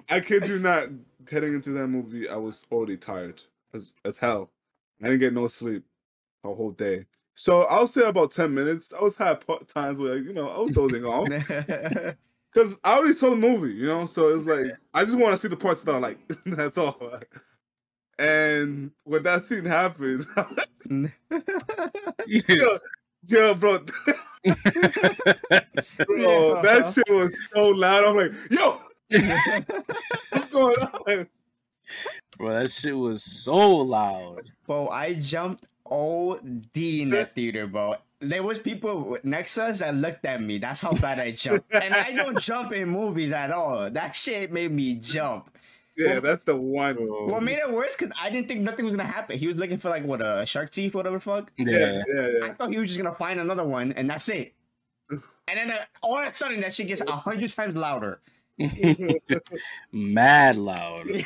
I kid you not, heading into that movie, I was already tired as, as hell. I didn't get no sleep a whole day. So I'll say about ten minutes. I was had pa- times where you know I was dozing off because I already saw the movie, you know. So it's like I just want to see the parts that I like. That's all. And when that scene happened, Yo, yo, bro, bro, that shit was so loud. I'm like, yo, what's going on? Bro, that shit was so loud. Bro, I jumped OD in that theater, bro. There was people next to us that looked at me. That's how bad I jumped. And I don't jump in movies at all. That shit made me jump. Yeah, that's the one. What made it worse? Because I didn't think nothing was gonna happen. He was looking for like what a shark teeth, whatever fuck. Yeah. yeah, I yeah. thought he was just gonna find another one, and that's it. And then uh, all of a sudden, that shit gets a hundred times louder. Mad loud.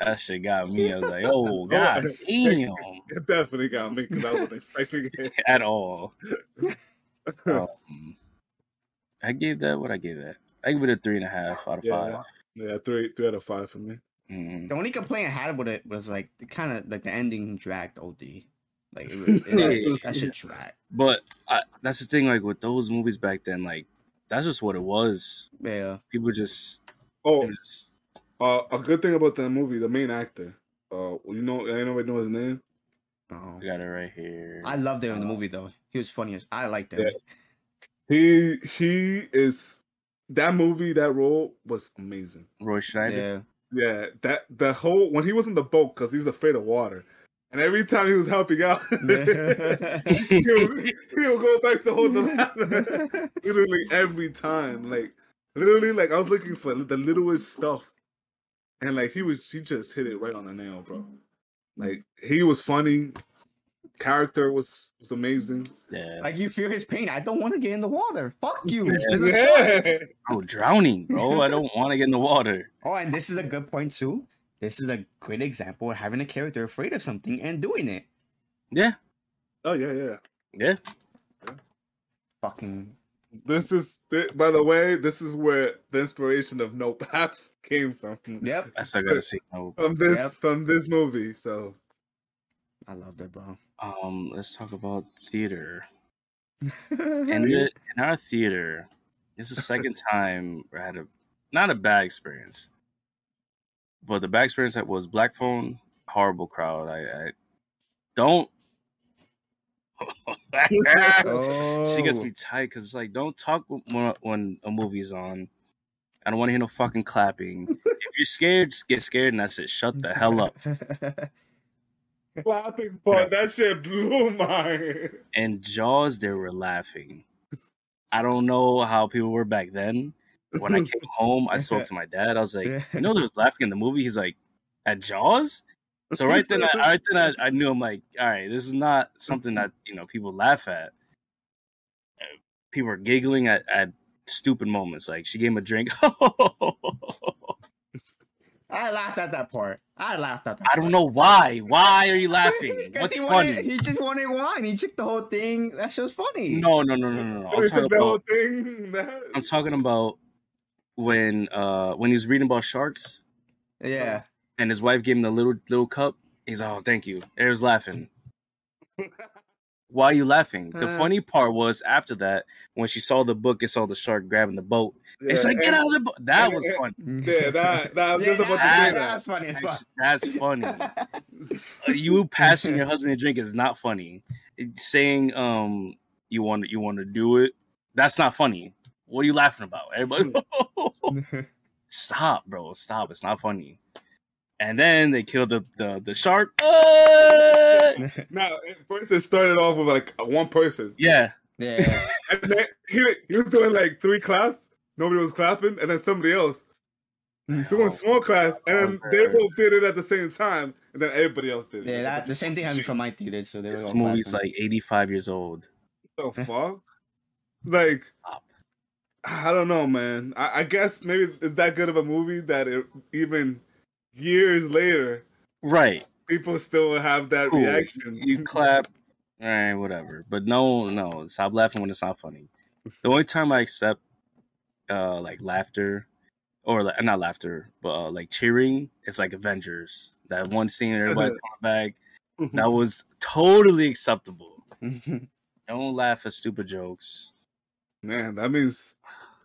That shit got me. I was like, oh god damn. It definitely got me because I wasn't expecting it. At all. Um, I gave that what I gave that. I give it a three and a half out of Yeah. five. Yeah, three, three out of five for me. Mm. The only complaint I had with it was like the kind of like the ending dragged OD. Like it, was- it, Yeah. that should drag. But I, that's the thing, like with those movies back then, like that's just what it was. Yeah. People just, Oh, just uh, a good thing about that movie, the main actor. Uh, you know, anybody know his name? Oh. I got it right here. I loved him in the movie though. He was funny as I liked him. Yeah. He he is that movie. That role was amazing. Roy Scheider. Yeah. Yeah, that the whole when he was in the boat because he was afraid of water, and every time he was helping out, he'll, he'll go back to hold the ladder. literally every time, like literally, like I was looking for the littlest stuff, and like he was, he just hit it right on the nail, bro. Mm-hmm. Like he was funny, character was was amazing. Yeah. Like you feel his pain. I don't want to get in the water. Fuck you. This is a shark. Yeah, Oh, drowning, bro. I don't want to get in the water. Oh, and this is a good point too. This is a great example of having a character afraid of something and doing it. Yeah. oh yeah, yeah. Yeah. Fucking This is, thi- by the way, this is where the inspiration of No Path came from. yep. I still gotta see. From this, Yep. from this movie. So I love that, bro. Um, let's talk about theater. In the, in our theater, it's the second time I had a not a bad experience, but the bad experience that was Black Phone. Horrible crowd. I, I don't. she gets Oh. me tight because it's like don't talk when, when a movie's on. I don't want to hear no fucking clapping. if you're scared, just get scared and that's it. Shut the hell up. clapping part, that shit blew my. And Jaws, they were laughing. I don't know how people were back then. When I came home, I spoke to my dad. I was like, you know, there was laughing in the movie. He's like, at Jaws. So right then, I, right then, I, I knew I'm like, all right, this is not something that you know people laugh at. People are giggling at, at stupid moments. Like she gave him a drink. I laughed at that part. I laughed at that. I don't know why. Why are you laughing? What's he wanted- funny? he just wanted wine. He took the whole thing. That shit was funny. No, no, no, no, no. no. I'm talking the whole about. thing. That, I'm talking about when uh when he was reading about sharks Yeah. and his wife gave him the little little cup. He's like, oh, thank you. Air's laughing. Why are you laughing? The Uh. funny part was after that when she saw the book and saw the shark grabbing the boat. yeah, it's like, get and- out of the boat. That was fun. Yeah, that that I was Yeah, just about to that- say that's funny as fuck. That's funny. You passing your husband a drink is not funny. It's saying um you want you want to do it, that's not funny. What are you laughing about? Everybody, stop, bro, stop. It's not funny. And then they killed the the, the shark. Uh, Now, at first it started off with like one person, yeah, yeah. and then he, he was doing like three claps. Nobody was clapping, and then somebody else doing small claps, and then they both did it at the same time, and then everybody else did it. Yeah, that, the same thing happened from my theater, so they were this all movie's clapping. like 85 years old. the fuck? Like, Stop. I don't know, man. I, I guess maybe it's that good of a movie that it, even years later, Right. people still have that Cool. reaction. You clap, all right, whatever. But no, no, stop laughing when it's not funny. The only time I accept uh like laughter or like not laughter, but uh, like cheering, it's like Avengers. That one scene everybody's coming back. That was totally acceptable. Don't laugh at stupid jokes. Man, that means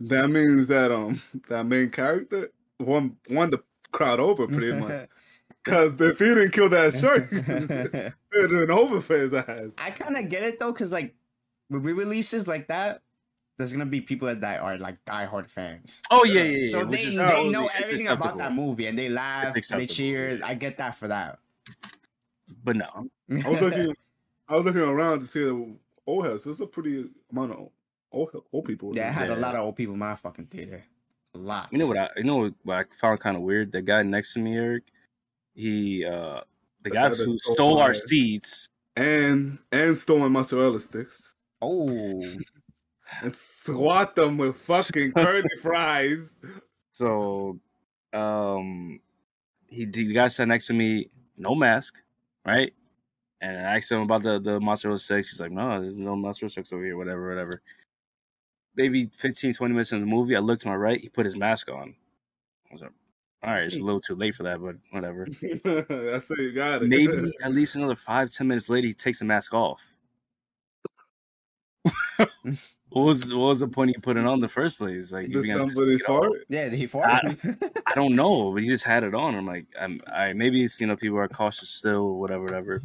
that means that um that main character won won the crowd over pretty much. Cause if he didn't kill that shark, they're doing over for his ass. I kind of get it though, cause like with re-releases like that, there's gonna be people that are like diehard fans. Oh yeah, yeah, yeah. So which they, is they know everything about that movie and they laugh, It's they cheer. I get that for that. But no, I was looking, I was looking around to see the old heads. There's a pretty amount of old old people. yeah, I had a lot of old people in my fucking theater. A lot. you know what I, you know what, what I found kind of weird. The guy next to me, Eric, he, uh, the The guy guy who stole stole our my- seats. and and stolen mozzarella sticks Oh, and swat them with fucking curly fries. So, um, he the guy sat next to me, no mask, right? And I asked him about the the mozzarella sticks. He's like, no, there's no mozzarella sticks over here, whatever, whatever. Maybe 15, 20 minutes into the movie, I looked to my right, he put his mask on. I was like, all right, it's a little too late for that, but whatever. That's it. You got it. Maybe at least another five, ten minutes later, he takes the mask off. what was what was the point of putting it on in the first place? Like, if Did you're gonna just somebody it fart? yeah, did he fart? I don't know, but he just had it on. I'm like, I'm, I maybe it's you know people are cautious still, whatever, whatever.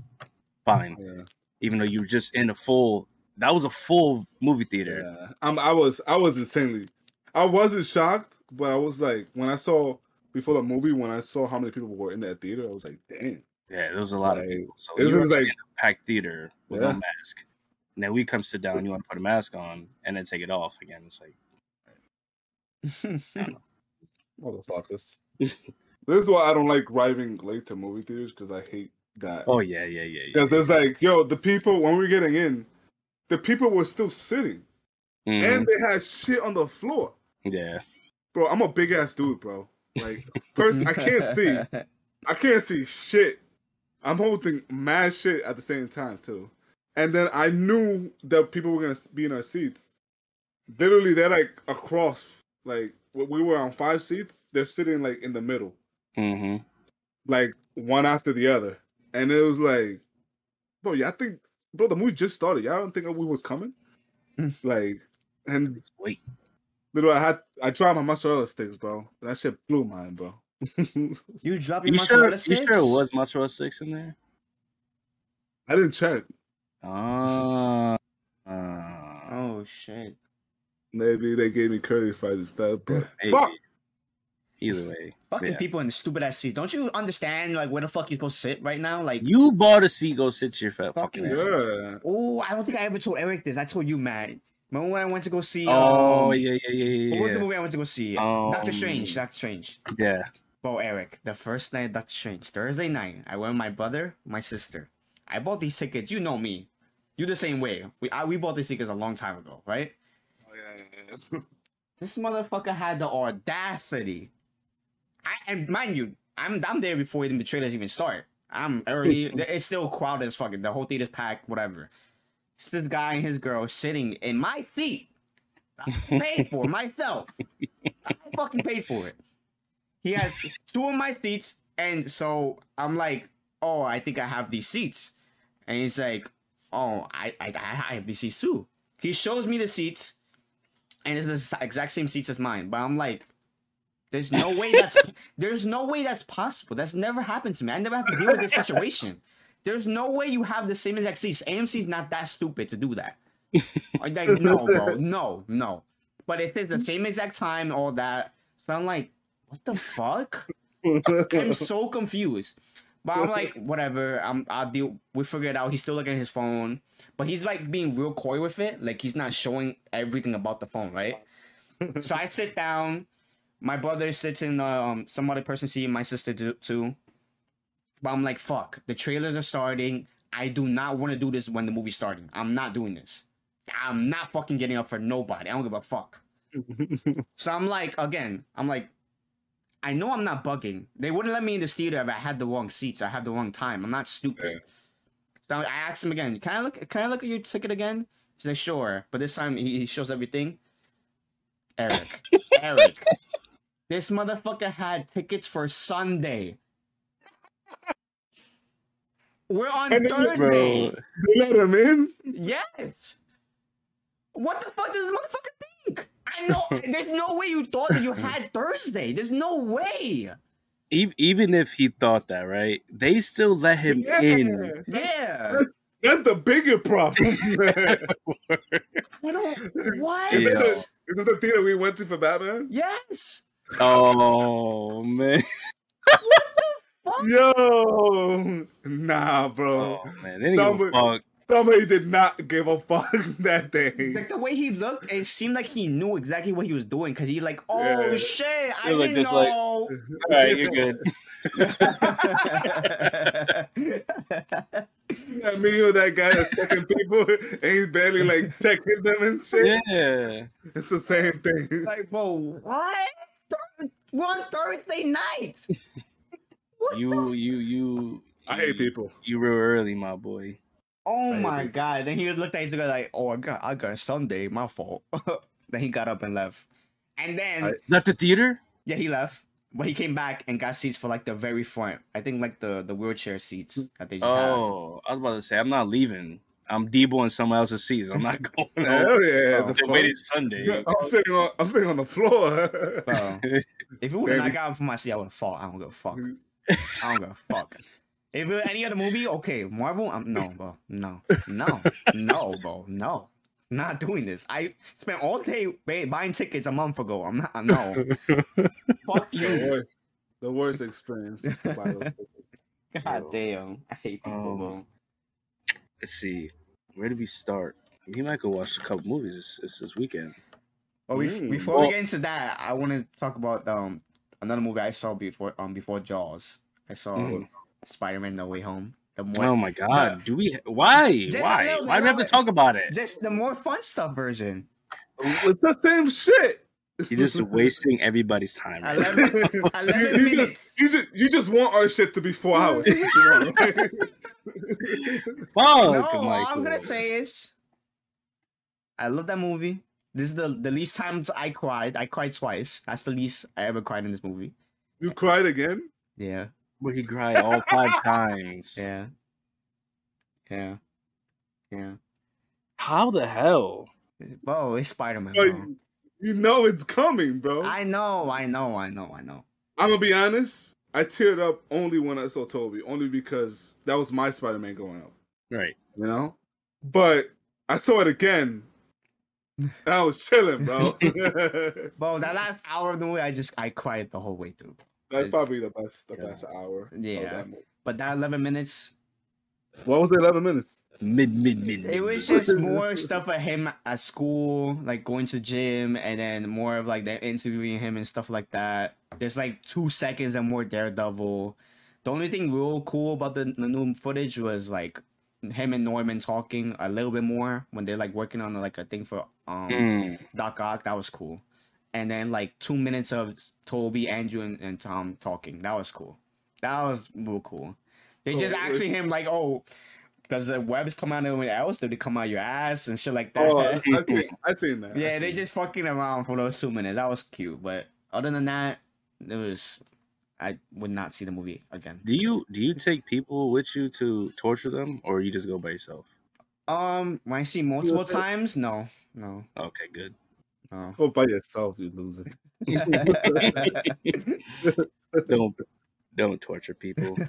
Fine, Yeah. even though you were just in a full. That was a full movie theater. Yeah. I'm, I was I was insanely I wasn't shocked, but I was like when I saw before the movie when I saw how many people were in that theater, I was like, damn. Yeah, there was a lot of people. So it was like- in a packed theater with no mask, and then we come sit down. You want to put a mask on and then take it off again. It's like, Motherfuckers. this is why I don't like arriving late to movie theaters because I hate that. oh yeah, yeah, yeah, yeah. Because it's like, yo, the people when we're getting in, the people were still sitting Mhm. and they had shit on the floor. yeah. Bro, I'm a big ass dude, bro. Like, first I can't see. I can't see shit. I'm holding mad shit at the same time too. And then I knew that people were gonna be in our seats. Literally, they're like across. Like we- we were on five seats. They're sitting like in the middle, hmm like one after the other. And it was like, bro, yeah, I think, bro, the movie just started. Y'all don't think we was coming? Hmm. like, and Wait, literally, I had I tried my mozzarella sticks, bro. That shit blew mine, bro. you drop your you sure? mozzarella You sure it was mozzarella sticks in there? I didn't check. Ah. Uh, Oh shit! Maybe they gave me curly fries instead, but maybe. fuck. Either way, Fucking yeah. people in the stupid ass seats. Don't you understand like where the fuck you supposed to sit right now? Like, You bought a seat. Go sit your fat Fucking fucking. ass. Yeah. oh, I don't think I ever told Eric this. I told you, Matt. Remember when I went to go see? Oh um, yeah, yeah, yeah, yeah. What was the movie I went to go see? Doctor Um, Strange. Doctor Strange. Yeah. Bro, Eric, the first night of Doctor Strange, Thursday night, I went with my brother, my sister. I bought these tickets. You know me. You the same way. We I, we bought these tickets a long time ago, right? Oh, yeah, yeah, yeah. This motherfucker had the audacity. I and mind you, I'm I'm there before even the trailers even start. I'm early. it's still crowded as fucking. The whole theater's packed. Whatever. It's this guy and his girl sitting in my seat. I paid for myself. I fucking paid for it. He has two of my seats, and so I'm like, oh, I think I have these seats, and he's like, oh, I I, I have these seats too. He shows me the seats, and it's the exact same seats as mine. But I'm like, there's no way that's there's no way that's possible. That's never happened to me. I never had to deal with this situation. There's no way you have the same exact seats. AMC's not that stupid to do that. Like, no, bro, no, no. But it says the same exact time, all that. So I'm like, what the fuck? I'm so confused. But I'm like, whatever. I'm I'll deal. We figure it out. He's still looking at his phone, but he's like being real coy with it. Like he's not showing everything about the phone, right? so I sit down. My brother sits in um some other person seat. My sister do, too. But I'm like, fuck. The trailers are starting. I do not want to do this when the movie's starting. I'm not doing this. I'm not fucking getting up for nobody. I don't give a fuck. So I'm like, again, I'm like, I know I'm not bugging. They wouldn't let me in this theater if I had the wrong seats. I had the wrong time. I'm not stupid. So I asked him again. Can I look? Can I look at your ticket again? He's like, sure. But this time he, he shows everything. Eric, Eric, this motherfucker had tickets for Sunday. We're on And then- Thursday. They let him in. Yes. What the fuck does this motherfucker think? I know. there's no way you thought that you had Thursday. There's no way. even if he thought that, right? They still let him Yeah. in. Yeah. That's the bigger problem. I don't. What? Yeah. Is it the theater we went to for Batman? Yes. Oh man. Yo, nah, bro. Oh man. They didn't give a Somebody- fuck. Somebody did not give a fuck that day. Like the way he looked, it seemed like he knew exactly what he was doing because he like, oh Yeah. shit, I You're like didn't this, like- know. All right, you're good. I mean, you that guy that's checking people and he's barely like checking them and shit. Yeah. It's the same thing. like, bro, what? Thur- We're on Thursday night. What You the- you you I hate people. You real early, my boy. Oh I my agree. god! Then he looked at his guy like, "Oh, I got, I got Sunday. My fault." then he got up and left. And then I- Left the theater? yeah, he left, but he came back and got seats for like the very front. I think like the the wheelchair seats that they just have. Oh, I was about to say I'm not leaving. I'm Debo in someone else's seats. I'm not going home. Hell yeah. Oh. the They fuck? waited Sunday. I'm sitting on I'm sitting on the floor. Bro, if it would have not Baby. gotten for my seat, I would have fought. I don't give a fuck. I don't give a fuck. If it was any other movie, okay, Marvel, I'm no, bro, no, no, no, bro, no, not doing this. I spent all day buying tickets a month ago. I'm not, no, fuck the you. worst. The worst experience is to buy those tickets. God damn, I hate people, Um, bro. Let's see. Where do we start? We might go watch a couple movies this, this, this weekend. But we, Mm. before Well- we get into that, I want to talk about um another movie I saw before um before Jaws. I saw Mhm. Spider Man No Way Home. The more Oh my god. Do we why? Just why? little bit, Why do we have to talk about it? just the more fun stuff version. It's the same shit. You're just wasting everybody's time. I Right? love you, 11 you minutes. just, you just you just want our shit to be four hours. Fuck, no, all I'm gonna say is, I love that movie. This is the the least times I cried. I cried twice. That's the least I ever cried in this movie. you cried again? Yeah, But he cried all five times. yeah, yeah, yeah. How the hell? Bro, it's Spider Man. Bro, you, you know it's coming, bro. I, know, I know, I know, I know, I'm gonna be honest. I teared up only when I saw Tobey, only because that was my Spider Man growing up. Right. You know, but I saw it again. and I was chilling, bro. Bro, that last hour of the movie, I just I cried the whole way through. That's It's- probably the best, the Yeah. best hour. of Yeah. that movie. But that 11 minutes, What was it? Eleven minutes. Mid mid mid. it was just more stuff of him at school, like going to gym, and then more of like the interviewing him and stuff like that. There's like two seconds and more Daredevil. The only thing real cool about the, the new footage was like him and Norman talking a little bit more when they're like working on like a thing for um Mm. Doc Ock. That was cool. And then like two minutes of Tobey, Andrew, and, and Tom talking. That was cool. That was real cool. They Oh, just really? asking him like, "Oh, does the webs come out of anywhere else? Do they come out your ass and shit like that?" Oh, I seen, I seen that. I yeah, they seen just fucking around for those two minutes. That was cute. But other than that, it was. I would not see the movie again. Do you do you take people with you to torture them, or you just go by yourself? Um, when I see multiple think- times, no, no, Okay, good. no. Go by yourself, you loser. Don't don't torture people.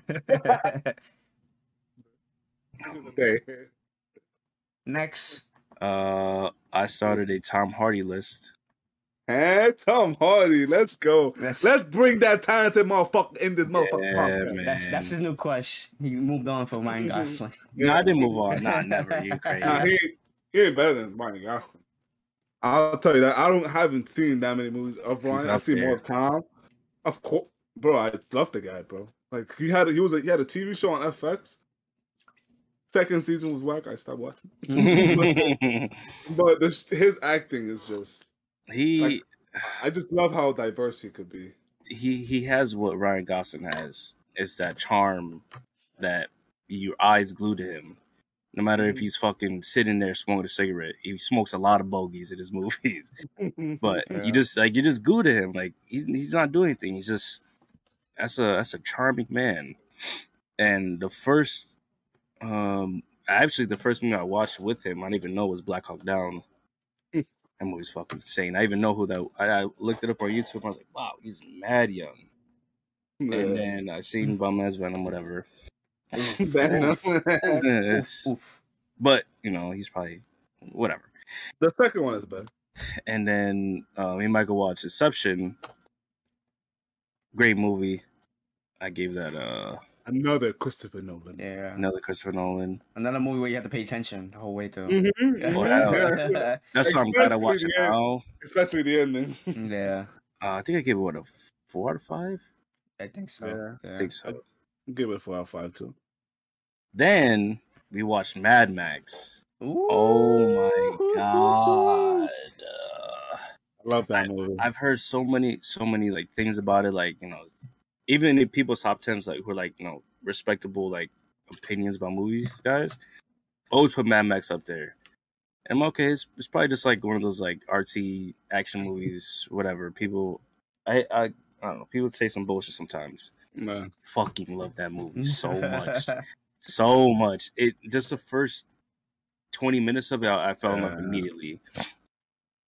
Okay. Next, Uh, I started a Tom Hardy list. Hey, Tom Hardy, let's go. Let's- Let's bring that talented motherfucker in this motherfucker. Yeah, man. that's that's his new question. He moved on from Ryan Gosling. No, I didn't move on. Nah, never. You crazy. Nah, he, he ain't better than Ryan Gosling. I'll tell you that. I don't haven't seen that many movies of He's Ryan. I up see more of Tom. Of course, bro. I love the guy, bro. Like he had a, he was a, he had a TV show on FX. Second season was whack. I stopped watching. but this, his acting is just. he Like- I just love how diverse he could be. he he has what Ryan Gosling has. It's that charm that your eyes glued to him. No matter if mm-hmm. he's fucking sitting there smoking a cigarette, he smokes a lot of bogeys in his movies. But Yeah. you just like you just glued to him. Like he's he's not doing anything. He's just that's a that's a charming man. And the first, um, actually the first movie I watched with him, I didn't even know was Black Hawk Down. that movie's fucking insane. I even know who that. I, I looked it up on YouTube. I was like, wow, he's mad young. and then I seen bum ass Venom, whatever. Venom. It's- Oof. but you know, he's probably whatever. the second one is better. And then uh, me and Michael watched Inception. Great movie. I gave that uh Another Christopher Nolan. Yeah. another Christopher Nolan. Another movie where you have to pay attention the whole way through. Mhm. Well, Yeah. That's why I'm glad I Especially watched it the now. Especially the ending. yeah, Uh, I think I gave it what a four out of five. I think so. Yeah. Yeah. I think so. Give it a four out of five too. Then we watched Mad Max. Ooh. Oh my god. Uh, I love that movie. I've heard so many, so many like things about it. Like you know, even in people's top tens, like who are like you know respectable like opinions about movies, guys always put Mad Max up there. And I'm okay. It's, it's probably just like one of those like artsy action movies, whatever. People, I, I, I don't know. People say some bullshit sometimes. Man. Fucking love that movie so much, so much. It just the first twenty minutes of it, I, I fell in love immediately. I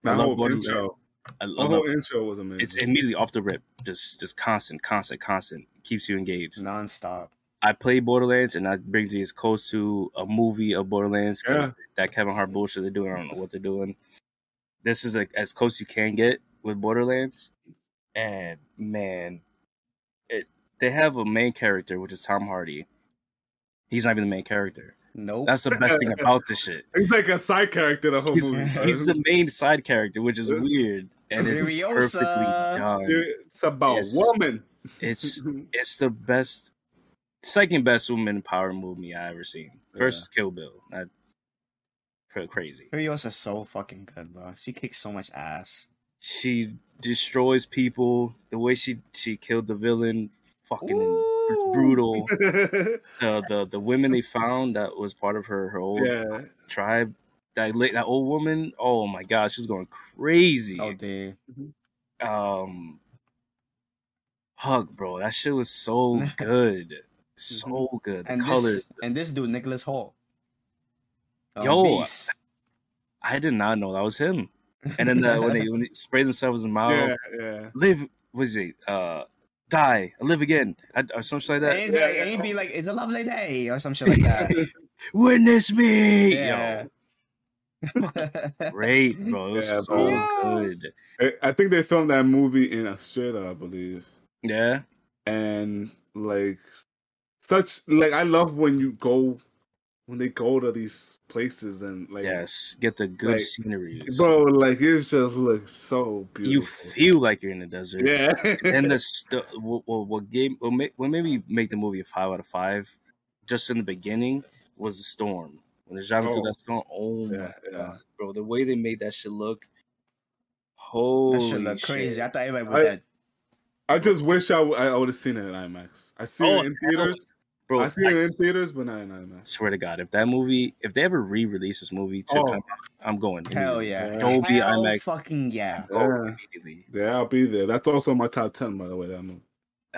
love whole Borderlands. intro. I The love whole intro was amazing. it's immediately off the rip, just just constant, constant, constant. Keeps you engaged. Non-stop. I play Borderlands, and that brings me as close to a movie of Borderlands. Yeah. That Kevin Hart bullshit they're doing, I don't know what they're doing. This is like as close you can get with Borderlands, and man, it they have a main character which is Tom Hardy. He's not even the main character. Nope. That's the best thing about this shit. He's like a side character the whole He's, movie. he's the main side character, which is weird and it's Furiosa. perfectly done. It's about Yes. woman. It's it's the best, second best woman power movie I ever seen. First is Kill Bill. Not cra- crazy. Furiosa's so fucking good, bro. She kicks so much ass. She destroys people. The way she she killed the villain, fucking Ooh. brutal. The the the women they found that was part of her her old yeah. tribe. That late that old woman. Oh my god, she was going crazy. Oh, dude. um hug bro that shit was so good so good the And colors this and this dude, Nicholas Hoult. Um, Yo, Beast. i did not know that was him and then the, when they when they spray themselves in the mouth Yeah, yeah. live was it uh die live again I, or something like that And Yeah, like, yeah. and he'd be like, "It's a lovely day" or some shit like that. witness me Yeah. yo great bro it was Yeah, so bro. good I- I think they filmed that movie in Australia, I believe. yeah And like such like I love when you go when they go to these places and like yes get the good like, scenery bro, like it just looks so beautiful. you feel like you're in the desert Yeah. and the st- what, what, what game what, ma- what made me make the movie a five out of five just in the beginning was the storm when they're driving through Oh. that storm oh my Yeah, yeah. god bro the way they made that shit look holy that shit look shit. crazy. I thought everybody I- would that. I just wish I, w- I would have seen it in IMAX. I see Oh, it in theaters. was- bro I see I it in theaters, but not in IMAX. swear to god if that movie if they ever re-release this movie to Oh. come out, i'm going Hell immediately. yeah. Dolby Hell IMAX. fucking yeah. go Yeah. Yeah, I'll be there. That's also my top ten, by the way. That movie.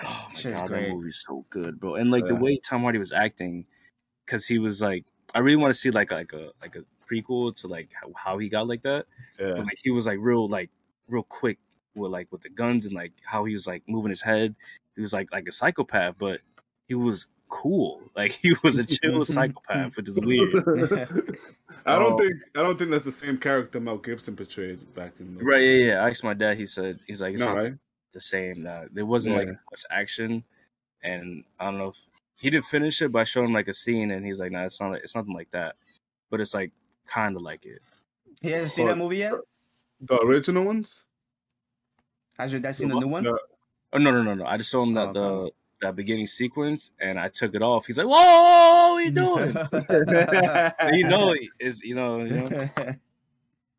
Oh my Shit's god, great. that movie's so good, bro. And like the way Tom Hardy was acting, because he was like, I really want to see like like a like a prequel to like how, how he got like that. Yeah, But like he was like real like real quick with like with the guns and like how he was like moving his head. He was like like a psychopath, but he was cool. Like he was a chill psychopath, which is weird. I don't Oh. think I don't think that's the same character Mel Gibson portrayed back in the Right? Yeah, yeah. I asked my dad. He said he's like it's No, not right? the same. Nah, there wasn't like much action, and I don't know if he didn't finish it, but I showed him like a scene, and he's like, "Nah, it's not. Like, it's nothing like that." But it's like kind of like it. He hasn't seen that movie yet. The original ones. Has your dad seen the new one? No. Oh no, no, no, no! I just showed him that Oh, the okay. that beginning sequence, and I took it off. He's like, "Whoa, what are you doing?" You know, is you know, you know.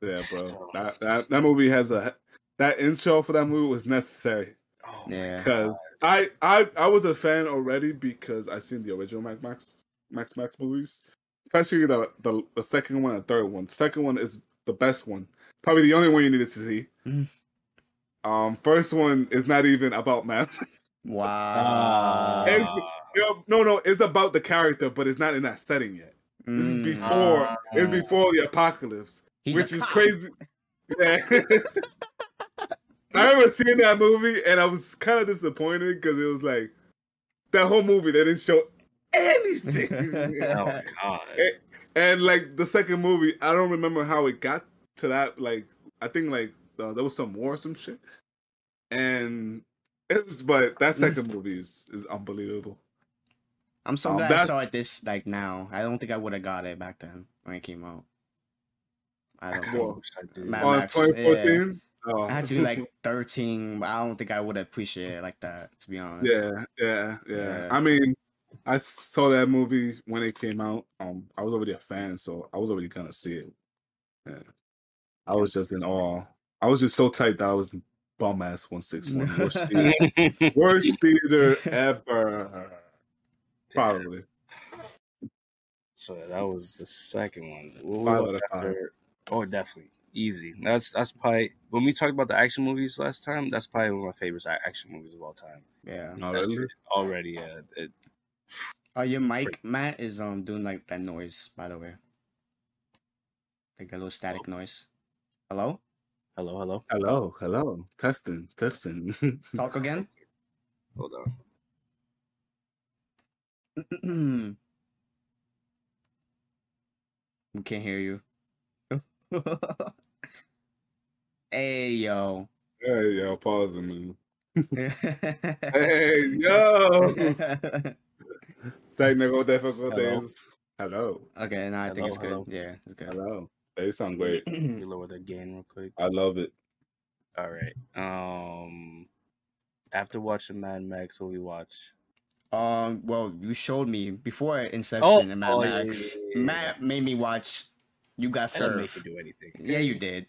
Yeah, bro. That, that that movie has a that intro for that movie was necessary my Yeah. because I I I was a fan already because I seen the original Max Max Max Max movies, especially the the, the second one and third one. Second one is the best one, probably the only one you needed to see. Mhm. Um, first one is not even about math. wow. Every- no, no, no, it's about the character, but it's not in that setting yet. This is Mm. before it's Ah. before the apocalypse, He's which is cop. crazy. Yeah. I remember seeing that movie and I was kind of disappointed because it was like that whole movie they didn't show anything. Oh god. and, and, like the second movie, I don't remember how it got to that. Like I think like uh, there was some war or some shit, and it was. But that second movie is is unbelievable. I'm so Um, glad I saw it this like now. I don't think I would have got it back then when it came out. I I don't kinda think. Well, wish I did. Mad On Max, 2014. Oh. I had to be like 13. but I don't think I would appreciate it like that, to be honest. Yeah, yeah, yeah, Yeah. I mean, I saw that movie when it came out. Um, I was already a fan, so I was already gonna see it. Yeah. I was just in awe. I was just so tight that I was bum ass one six one. Worst theater, worst theater ever. Probably. So that was the second one. What was out of five. after? Oh, definitely easy. That's that's probably when we talked about the action movies last time. That's probably one of my favorite action movies of all time. Yeah. Oh, That's really? Already, yeah. It, Oh, your mic, Matt, is um doing like that noise, by the way. Like that little static noise. Hello? hello, hello. Hello, hello. Testing, testing. Talk again? Hold on. we can't hear you. hey yo. hey, yo, pause a minute. Hey, yo. Technical difficulties. Hello. okay, now I think Hello, it's good. Yeah, it's good. Hello. They sound great. You lower the gain real quick. I love it. All right. Um, after watching Mad Max, what we watch? Um, well, you showed me before Inception Oh, and Mad oh, Max. yeah, yeah, yeah. Matt made me watch You Got I make Served. you do anything. Yeah, you did.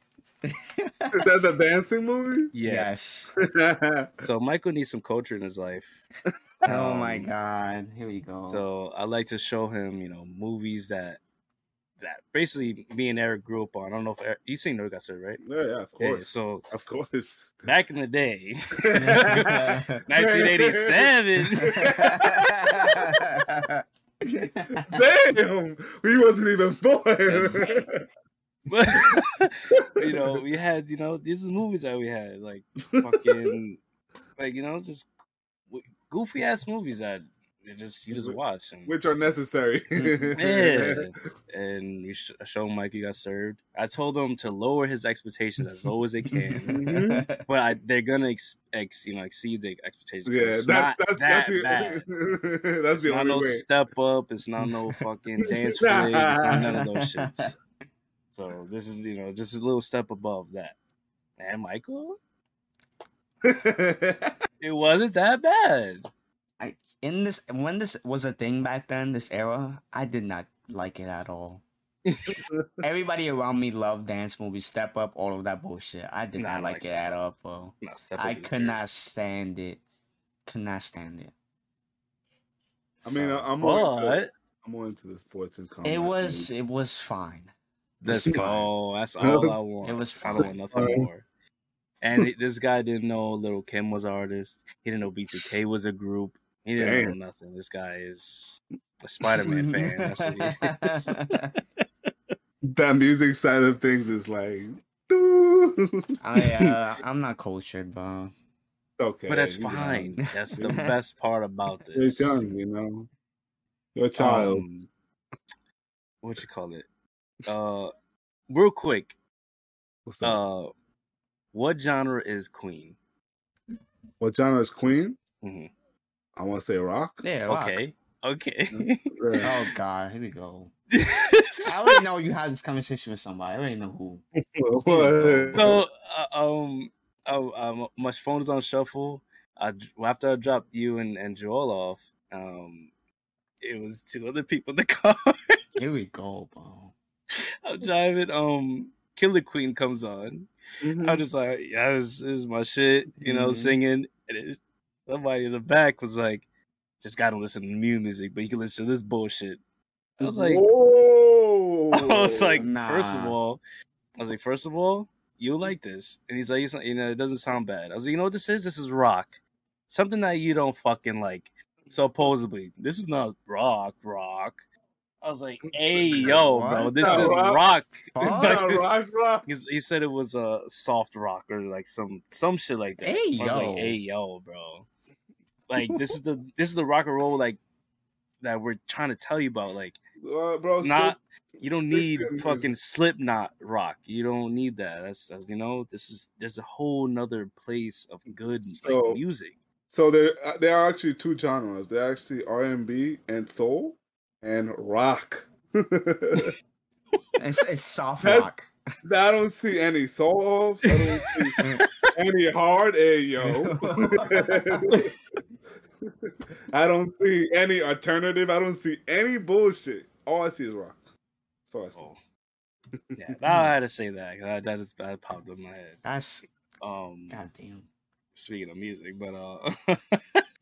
That's the dancing movie? Yes. yes. So Michael needs some culture in his life. Oh my Um, god. Here we go. So I like to show him, you know, movies that that basically me and Eric grew up on. I don't know if Eric, you seen No Got right? yeah, yeah, of Yeah, course. so Of course. back in the day, 1987. Damn, we wasn't even born. But you know, we had you know these are movies that we had like fucking like you know just goofy ass movies that you just you just watch and Which are necessary. yeah. And we sh- show Mike you got served. I told them to lower his expectations as low as they can, Mhm. but I, they're gonna ex, ex you know exceed the expectations. Yeah, it's that's not that's that that's bad. the, that's It's the not only no way. step up. It's not no fucking dance flick. It's not none of those shits. So this is you know just a little step above that. And Michael, it wasn't that bad. I in this when this was a thing back then, this era, I did not like it at all. Everybody around me loved dance movies, step up, all of that bullshit. I did not don't like like it at all, bro. Not step I could weird. not stand it. Could not stand it. I mean, So, I'm more into, I'm more into the sports and combat. it was movies. it was fine. Let's It's. That's all I want. It was I don't want nothing fine. more. And it- this guy didn't know Lil' Kim was an artist. He didn't know B2K was a group. He didn't Damn. know nothing. This guy is a Spider Man fan. That's what he is. that music side of things is like. I uh, I'm not cultured, bro. okay, But that's you know. fine. That's the best part about You're young, you know. You're a child. Um, what you call it? Uh, real quick. What's up? Uh, what genre is Queen? what genre is Queen? Mhm. I want to say rock. Yeah. rock. Okay. Okay. Oh god, here we go. I already know you had this conversation with somebody. I already know who. So, uh, um, uh, uh, my phone is on shuffle. I, well, after I dropped you and, and Joel off, um, it was two other people in the car. Here we go, bro. I'm driving. Um, Killer Queen comes on. Mhm. I'm just like, yeah, this, this is my shit, you know, Mhm. singing. And it, somebody in the back was like, just gotta listen to new music, but you can listen to this bullshit. I was like, Whoa. I was like, first of all, I was like, first of all, you'll like this. And he's like, it's not, you know, it doesn't sound bad. I was like, you know what this is? This is rock. Something that you don't fucking like. Supposedly, this is not rock, rock. I was like, "Hey, yo, bro, this is rock? rock." Fuck. Like this- rock, rock. He said it was a soft rock or like some some shit like that. Hey, yo. like, hey yo, bro. Like this is the this is the rock and roll like that we're trying to tell you about. Like Uh, bro, not stick- you don't need to music. fucking Slipknot rock. You don't need that. That's, that's you know this is there's a whole nother place of good So- like music. So there, uh, there are actually two genres. They're actually R and B and soul, and rock. It's, it's soft That- rock. I don't see any soft. I don't see any hard A yo. I don't see any alternative. I don't see any bullshit. All I see is rock. That's all I see. Oh. Yeah, I had to say that. 'cause That that, is, that popped in my head. That's Um, goddamn speaking of music, but uh,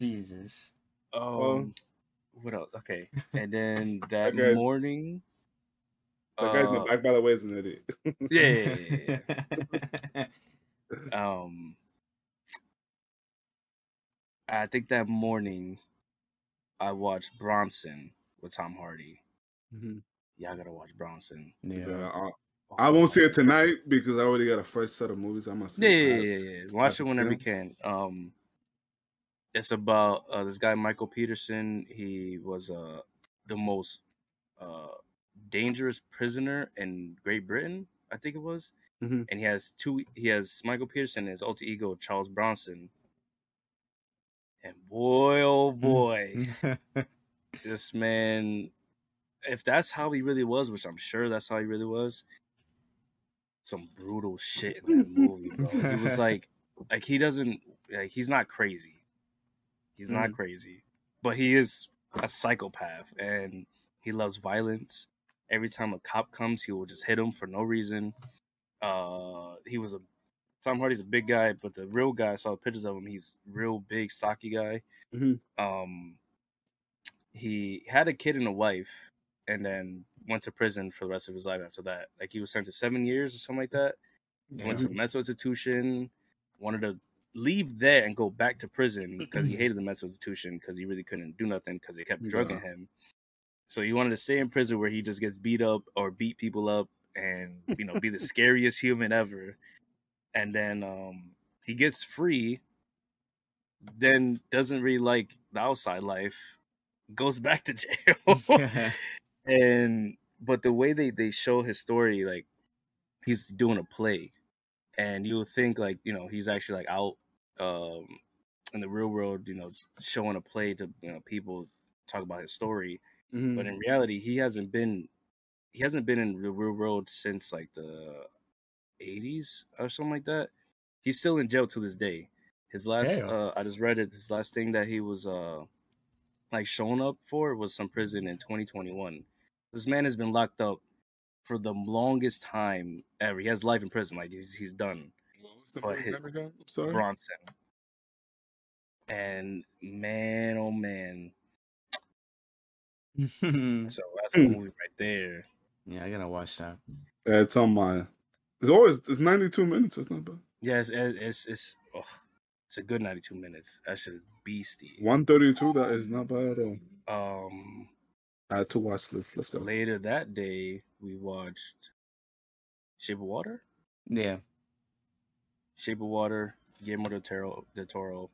Jesus. um, what else? Okay, and then that Okay. morning, That guy's in the uh, back, by the way, is an idiot. yeah, yeah, yeah, yeah, yeah. um, I think that morning, I watched Bronson with Tom Hardy. Yeah, I gotta watch Bronson. yeah. Yeah, I, I won't see it tonight because I already got a first set of movies. I'm gonna see. Yeah, yeah, yeah, yeah. Watch it whenever yeah. you can. Um, it's about uh, this guy Michael Peterson. He was uh the most uh dangerous prisoner in Great Britain, I think it was. Mhm. And he has two. He has Michael Peterson and his alter ego Charles Bronson. And boy, oh boy, this man. If that's how he really was, which I'm sure that's how he really was, some brutal shit in that movie, bro. He was like, like he doesn't, like he's not crazy. He's not crazy, but he is a psychopath, and he loves violence. Every time a cop comes, he will just hit him for no reason. Uh, he was a Tom Hardy's a big guy, but the real guy I saw pictures of him. He's real big, stocky guy. Mhm. Um, he had a kid and a wife, and then went to prison for the rest of his life after that. Like he was sentenced to seven years or something like that. Yeah. Went to a mental institution. Wanted to leave there and go back to prison because he hated the mental institution because he really couldn't do nothing because they kept drugging him. So he wanted to stay in prison where he just gets beat up or beat people up and you know be the scariest human ever. And then um he gets free, then doesn't really like the outside life, goes back to jail. and but the way they they show his story like he's doing a play and you'll think like you know he's actually like out um in the real world you know showing a play to you know people talk about his story Mhm. but in reality he hasn't been he hasn't been in the real world since like the 80s or something like that. He's still in jail to this day. His last uh i just read it his last thing that he was uh like shown up for was some prison in 2021 this man has been locked up for the longest time ever. He has life in prison like he's he's done was the but first hit- name again? I'm sorry. bronson and man oh man so that's a movie right there yeah, I gotta watch that. Yeah, it's on my. It's always it's 92 minutes. It's not bad. Yeah, it's it's it's, oh, it's a good ninety two minutes. That shit is beastie. 132. That is not bad at all. Um, Add to watch list. Let's go. later that day we watched Shape of Water. Yeah. Shape of Water. Guillermo del Toro, del Toro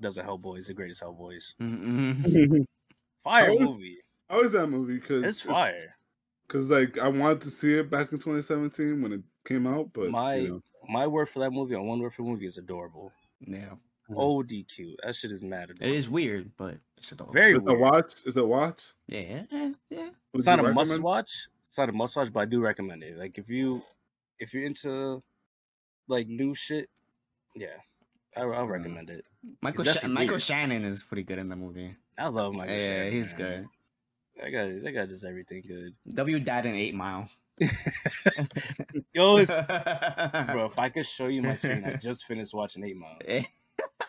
does a Hellboy. He's the greatest Hellboys. Mm-hmm. Fire How is- movie. How is that movie? Because It's fire. Because like I wanted to see it back in 2017 when it came out, but My you know, my word for that movie, on one word for the movie, is adorable. Yeah. OD cute. That shit is mad. It Adorable. is weird, but it's adorable. very is it a weird. watch? Is it a watch? Yeah. Yeah. Yeah. Would It's you not a must watch. It's not a must watch, but I do recommend it. Like if you if you're into like new shit, yeah, I, I'll mm. recommend it. Michael It's Sha- definitely Michael weird. Shannon is pretty good in the movie. I love Michael. yeah, Shannon, he's man. good. That guy, that guy does everything good. W Dad in Eight Mile. Yo, it's, bro. If I could show you my screen, I just finished watching Eight Mile.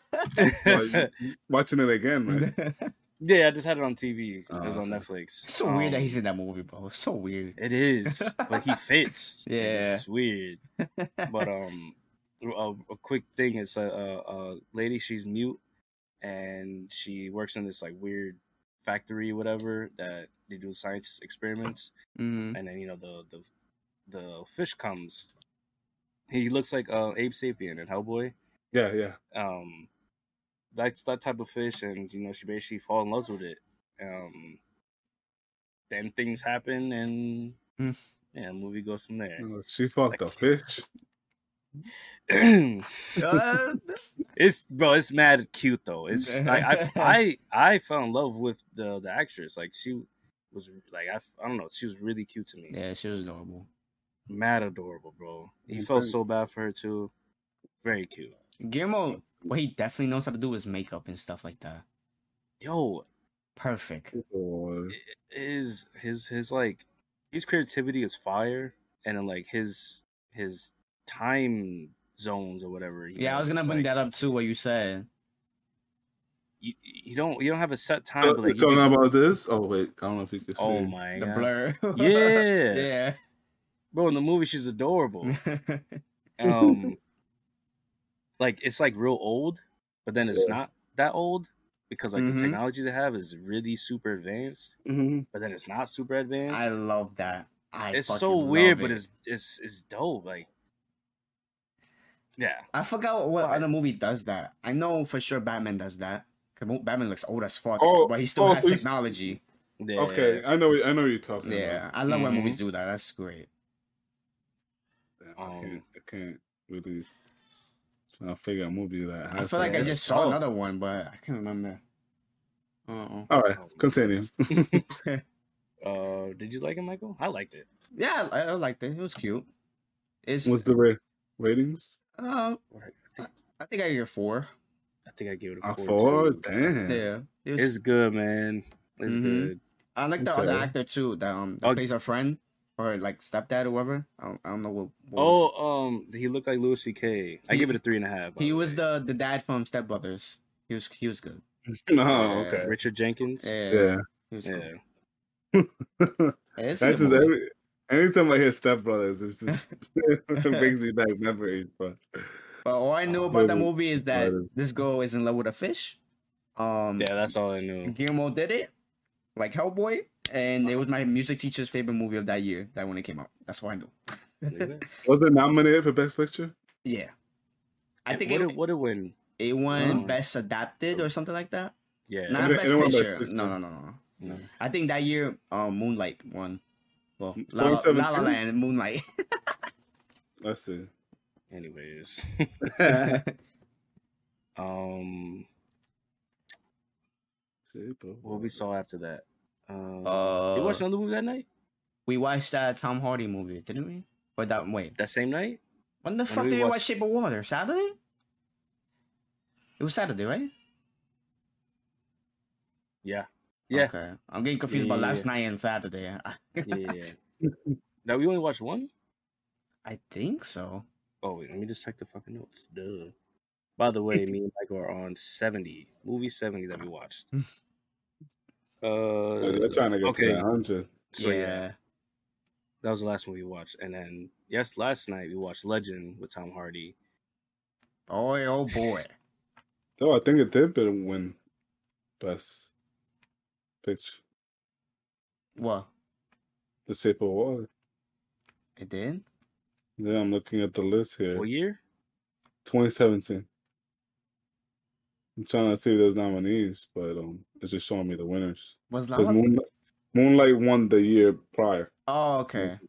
Watching it again, right? Yeah, I just had it on TV. Oh, it was on. Netflix. It's so weird that Um, he's in that movie, bro. It's so weird. It is, but he fits. Yeah. it's weird. But um, a, a quick thing is a, a, a lady. She's mute, and she works in this like weird factory, whatever that they do science experiments, hmm and then you know the the the fish comes. He looks like uh, Abe Sapien in Hellboy. Yeah, yeah. Um, that's that type of fish, and you know she basically fall in love with it. Um, then things happen, and Hmm. yeah, movie goes from there. No, She fucked a fish. Uh, it's bro, it's mad cute though. It's like I, I I fell in love with the the actress. Like she was like I, I don't know, she was really cute to me. yeah, she was adorable. Mad adorable, bro. He felt so bad for her too. Very cute. Guillermo, what he definitely knows how to do is makeup and stuff like that. Yo, Perfect. Boy. his his his like his creativity is fire, and then like his his time zones or whatever. he Yeah, I was gonna bring like, that up too. What you said. You, you don't you don't have a set time, Uh, but you like you talking can- about this? Oh wait, I don't know if you can see. oh my The god, blur. Yeah. yeah. bro! In the movie, she's adorable. um like it's like real old but then it's Yeah. not that old because like Mhm. the technology they have is really super advanced hmm but then it's not super advanced I love that. I it's so love weird but it's it's it's dope like yeah I forgot what Fire. other movie does that. I know for sure Batman does that. 'Cause Mo- Batman looks old as fuck, Oh, but he still oh, has so technology. yeah Okay, I know. I know what you're talking Yeah, about. I love when Mhm. movies do that. That's great. Damn, I Um, can't. I can't really trying to figure a movie that has. I feel like I just saw tough. another one, but I can't remember. Uh-uh. All right, continue. uh did you like it michael i liked it Yeah, I, I liked it. It was cute. It's What's the ra- ratings? uh, I think, I think I give it four. I think i give it a A four, four? too. Damn. Yeah, it was, it's good man it's Mhm. good I like the other actor too. That um that Oh. plays a friend or like stepdad or whatever. I don't, I don't know what. what was- oh um he looked like louis ck i He- give it a three and a half he the was way. the the dad from Step Brothers. He was he was good. oh, okay. richard jenkins Yeah, Yeah. he was yeah. cool. It's a That's good every, anytime I hear Step Brothers, it's just it brings me back memories. But But all I knew Oh, about the maybe. movie is that Right. this girl is in love with a fish. Um, Yeah, that's all I knew. Guillermo did it, like Hellboy, and it was my music teacher's favorite movie of that year. That when it came out, that's what I knew. was it nominated for Best Picture? yeah, I think what it, it would have win. it won Oh. best adapted or something like that. Yeah, Not It- best it won Best picture. Picture. No, no, no, no. No. I think that year, um, Moonlight won. Well, La La, La, La Land, Moonlight. Let's see. Anyways, um, what we saw after that? Uh, uh, you watched another movie that night? we watched that Tom Hardy movie, didn't we? Or that wait, That same night? when the fuck we did we watch Shape of Water? Saturday? It was Saturday, right? Yeah, yeah, Okay, I'm getting confused about Yeah. last night and Saturday. yeah. yeah. now we only watched one. I think so. Oh wait, let me just check the fucking notes. Duh. By the way, me and Michael are on seventy movie seventy that we watched. Uh, They're trying to get okay. to hundred. So yeah. yeah. that was the last movie we watched, and then yes, last night we watched Legend with Tom Hardy. Boy, oh boy. Though I think it did better win Best Picture. What? The Shape of Water. It did? Yeah, I'm looking at the list here. What year? 2017. I'm trying to see those nominees, but um, it's just showing me the winners. Was La Because Moonlight, Moonlight won the year prior. Oh, okay.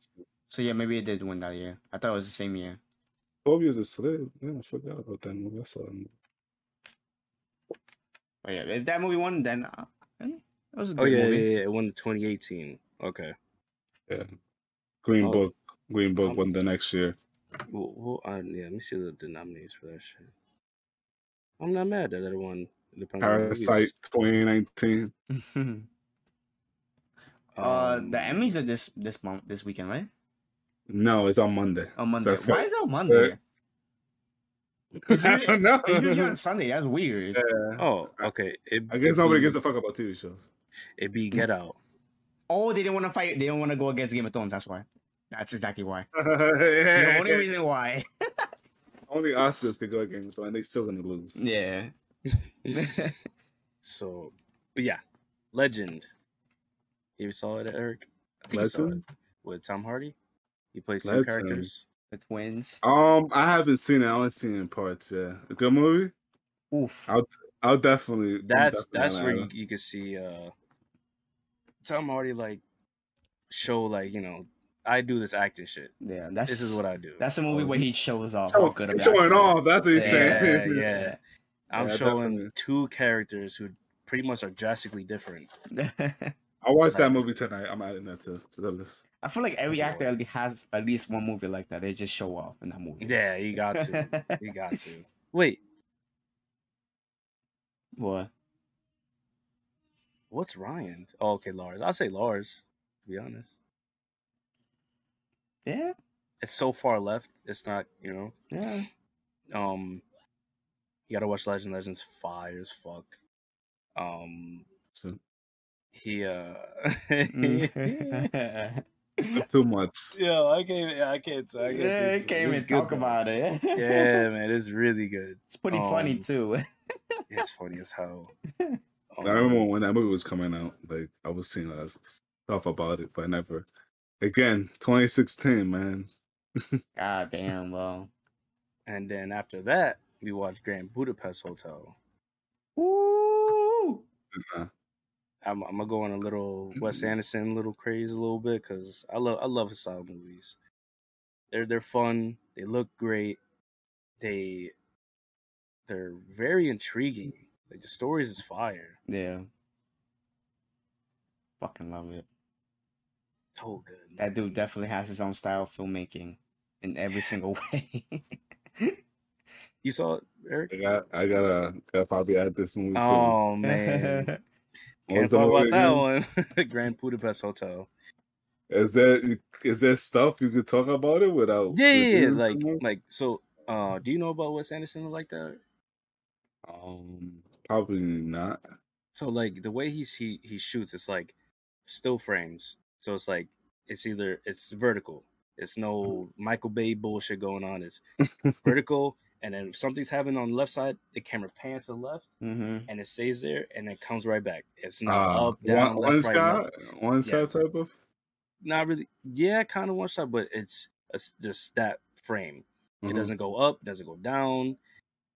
So yeah, maybe it did win that year. I thought it was the same year. Twelve Years a Slave. Yeah, I forgot about that movie. I saw that movie. But yeah, if that movie won, then uh, eh, was a good Oh yeah, movie. yeah, yeah, it won the 2018. Okay. Yeah. Green Oh. Book. Green Book Um, won the next year. Well, well uh, yeah, let me see the, the nominees for that shit. I'm not mad that it won. independent movies. Parasite 2019. uh, Um, the Emmys are this this month, this weekend, right? No, it's on Monday. On Monday. that's Why is it on Monday? It's I usually, don't know. it's usually on Sunday. That's weird. Yeah. Oh, okay. It, I guess it nobody be, gives a fuck about TV shows. It be Get Out. Oh, they didn't want to fight. They didn't want to go against Game of Thrones. That's why. That's exactly why. It's the only reason why. Only Oscars could go against, them, and they still gonna lose. Yeah. So, but yeah, Legend. You saw it, Eric? I think you saw it Legend? with Tom Hardy. He plays two Legend. characters. The twins. Um, I haven't seen it. I only seen it in parts. Yeah, a good movie. Oof. I'll I'll definitely. That's definitely that's where you, you could see uh Tom Hardy like show like you know I do this acting shit. Yeah, that's This is what I do. That's a movie oh, where he shows off So, how good of showing actor off. That's what he's yeah, saying. yeah. I'm Yeah, showing definitely. two characters who pretty much are drastically different. I watched that movie tonight. I'm adding that to, to the list. I feel like every actor has at least one movie like that. They just show off in that movie. Yeah, you got to. You got to. Wait, what? what's Ryan? Oh, okay, Lars. I'll say Lars, to be honest. Yeah, It's so far left. It's not, you know. yeah. Um you gotta watch Legend. Legends fire as fuck. Um So, he uh Mm. too much. Yo, I can't I can't I can't yeah, say he it's- can't even talk though. about it. Yeah, man, it's really good. it's pretty funny Um, too. It's funny as hell. I remember Um, when that movie was coming out. Like I was seeing a lot of stuff about it, but I never. Again, 2016, man. God damn, bro. and then after that, we watched Grand Budapest Hotel. Ooh. Uh, I'm, I'm gonna go on a little Wes Anderson little craze a little bit because I love I love his style movies. They're they're fun. They look great. They they're very intriguing. Like the stories is fire. Yeah. Fucking love it. So good. That dude definitely has his own style of filmmaking in every single way. You saw it, Eric? I got, I gotta, gotta probably add this movie too. Oh man, can't talk about that again? one. Grand Budapest Hotel. Is there, is there stuff you could talk about it without? Yeah, yeah, yeah, like too like so. Uh, do you know about Wes Anderson like that? um, probably not. So like the way he's he he shoots, it's like still frames. So it's like it's either it's vertical. It's no Michael Bay bullshit going on. It's vertical, and then if something's happening on the left side, the camera pans to the left, hmm and it stays there, and it comes right back. It's not Uh, up, down, one, left, one right. shot, left. one shot type of. Not really. Yeah, kind of one shot, but it's, it's just that frame. It Mhm. doesn't go up, doesn't go down.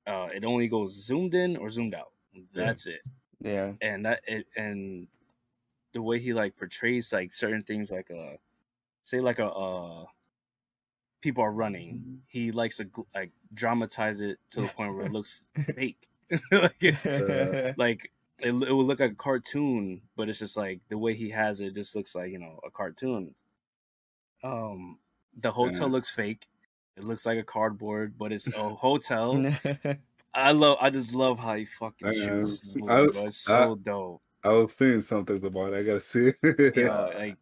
Uh, it only goes zoomed in or zoomed out. That's it. Yeah. and that it and the way he like portrays like certain things like uh say like a uh people are running he likes to like dramatize it to the point where it looks fake. Like, it, like it, it would look like a cartoon but it's just like the way he has it just looks like you know a cartoon. Um the hotel Yeah. looks fake. It looks like a cardboard but it's a hotel. I love i just love how he fucking Yeah, shoots this movie, I- bro. it's I- so dope I was seeing something about it. I gotta see. yeah, like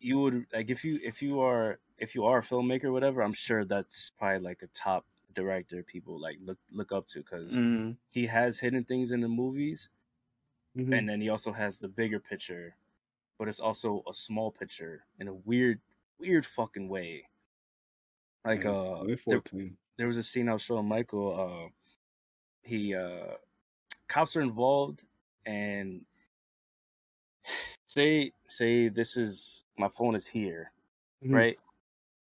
you would like if you if you are if you are a filmmaker or whatever i'm sure that's probably like a top director people like look look up to because Mhm. he has hidden things in the movies Mhm. and then he also has the bigger picture but it's also a small picture in a weird weird fucking way like Yeah, uh there, there was a scene i was showing michael uh he uh cops are involved and say say this is my phone is here Mhm. right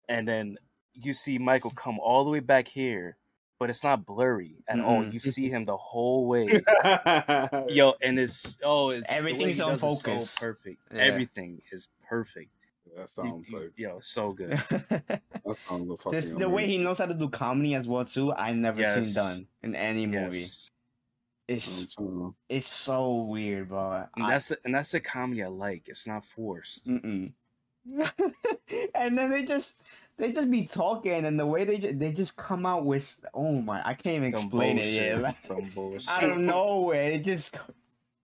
and then you see michael come all the way back here but it's not blurry at all Mm-mm. you see him the whole way yo and it's oh it's Everything's on does it so focus. perfect Yeah. everything is perfect that sounds you- like yo so good that sounds like fucking Just the way he knows how to do comedy as well too. I never seen done in any movie. Yes It's Um, it's so weird, bro. and that's the, and that's the comedy i like it's not forced Mm-mm. and then they just they just be talking, and the way they just, they just come out with oh my, I can't even Some explain it. bullshit, Yeah, like, some bullshit. out of nowhere, it just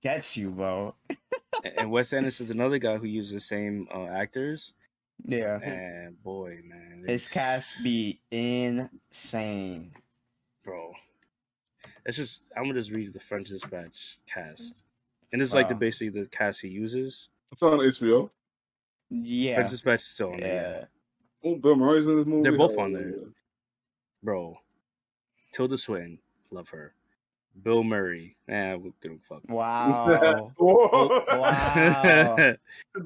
gets you, bro. and Wes is another guy who uses the same uh, actors. Yeah, And boy, man, his cast be insane. bro. It's just I'm gonna just read the French Dispatch cast, and it's like the basically the cast he uses. It's on HBO. Yeah, French Dispatch is still on there. Oh, Bill Murray's in this movie. They're both Oh, on there. bro. Tilda Swinton, love her. Bill Murray. Eh, we couldn't fuck. Wow. Wow.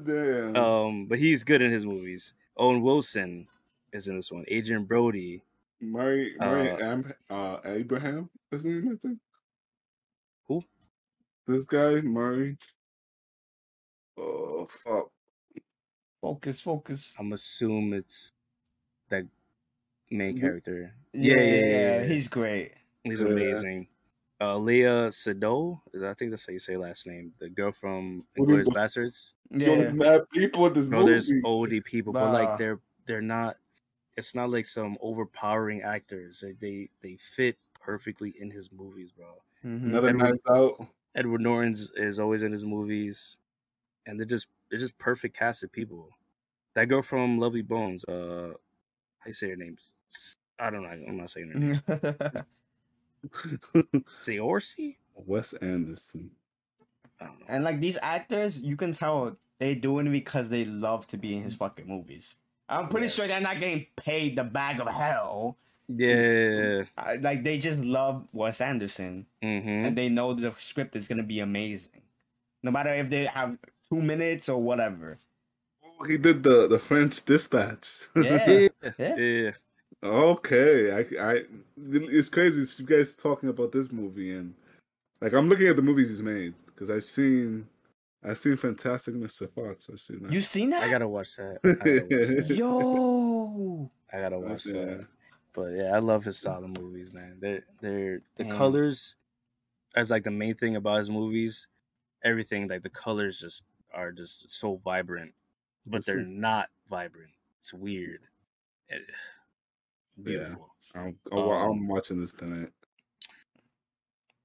Damn. um, but he's good in his movies. Owen Wilson is in this one. Adrien Brody. Murray, Murray uh, Am, uh, Abraham, his name, I think. Who? This guy, Murray. Oh, fuck. Focus, focus. I'm assume it's that main character. Yeah, yeah, yeah. He's He's great. he's Yeah. amazing. Uh, Léa Seydoux, I think that's how you say last name. The girl from What do Inglourious want? Basterds. Yo, there's Yeah. mad people in this Bro, there's movie. OD people, but like they're they're not. It's not like some overpowering actors. They they, they fit perfectly in his movies, bro. Mhm. Another Edward- Knives Out. Edward Norton's is always in his movies, and they're just they're just perfect casted people. That girl from Lovely Bones, uh, I say her name? I don't know. I'm not saying her name. Saoirse? Wes Anderson. I don't know. and like these actors, you can tell they doing it because they love to be in his fucking movies. I'm pretty sure they're not getting paid the bag of hell. Yeah. Like they just love Wes Anderson, Mm-hmm. and they know the script is gonna be amazing, no matter if they have two minutes or whatever. Oh, he did the the French Dispatch. Yeah. Yeah. Yeah. Yeah. okay, I, I, it's crazy. You guys talking about this movie and like I'm looking at the movies he's made because I've seen, I seen Fantastic Mr. Fox. I seen that. You seen that? I gotta watch that. I gotta watch that. Yo. I gotta watch Yeah. that. But yeah, I love his style of movies, man. They're they're the Damn. colors as like the main thing about his movies. Everything like the colors just are just so vibrant, but This they're is- not vibrant. It's weird. It- beautiful. I'm, I'm, I'm Um, watching this tonight.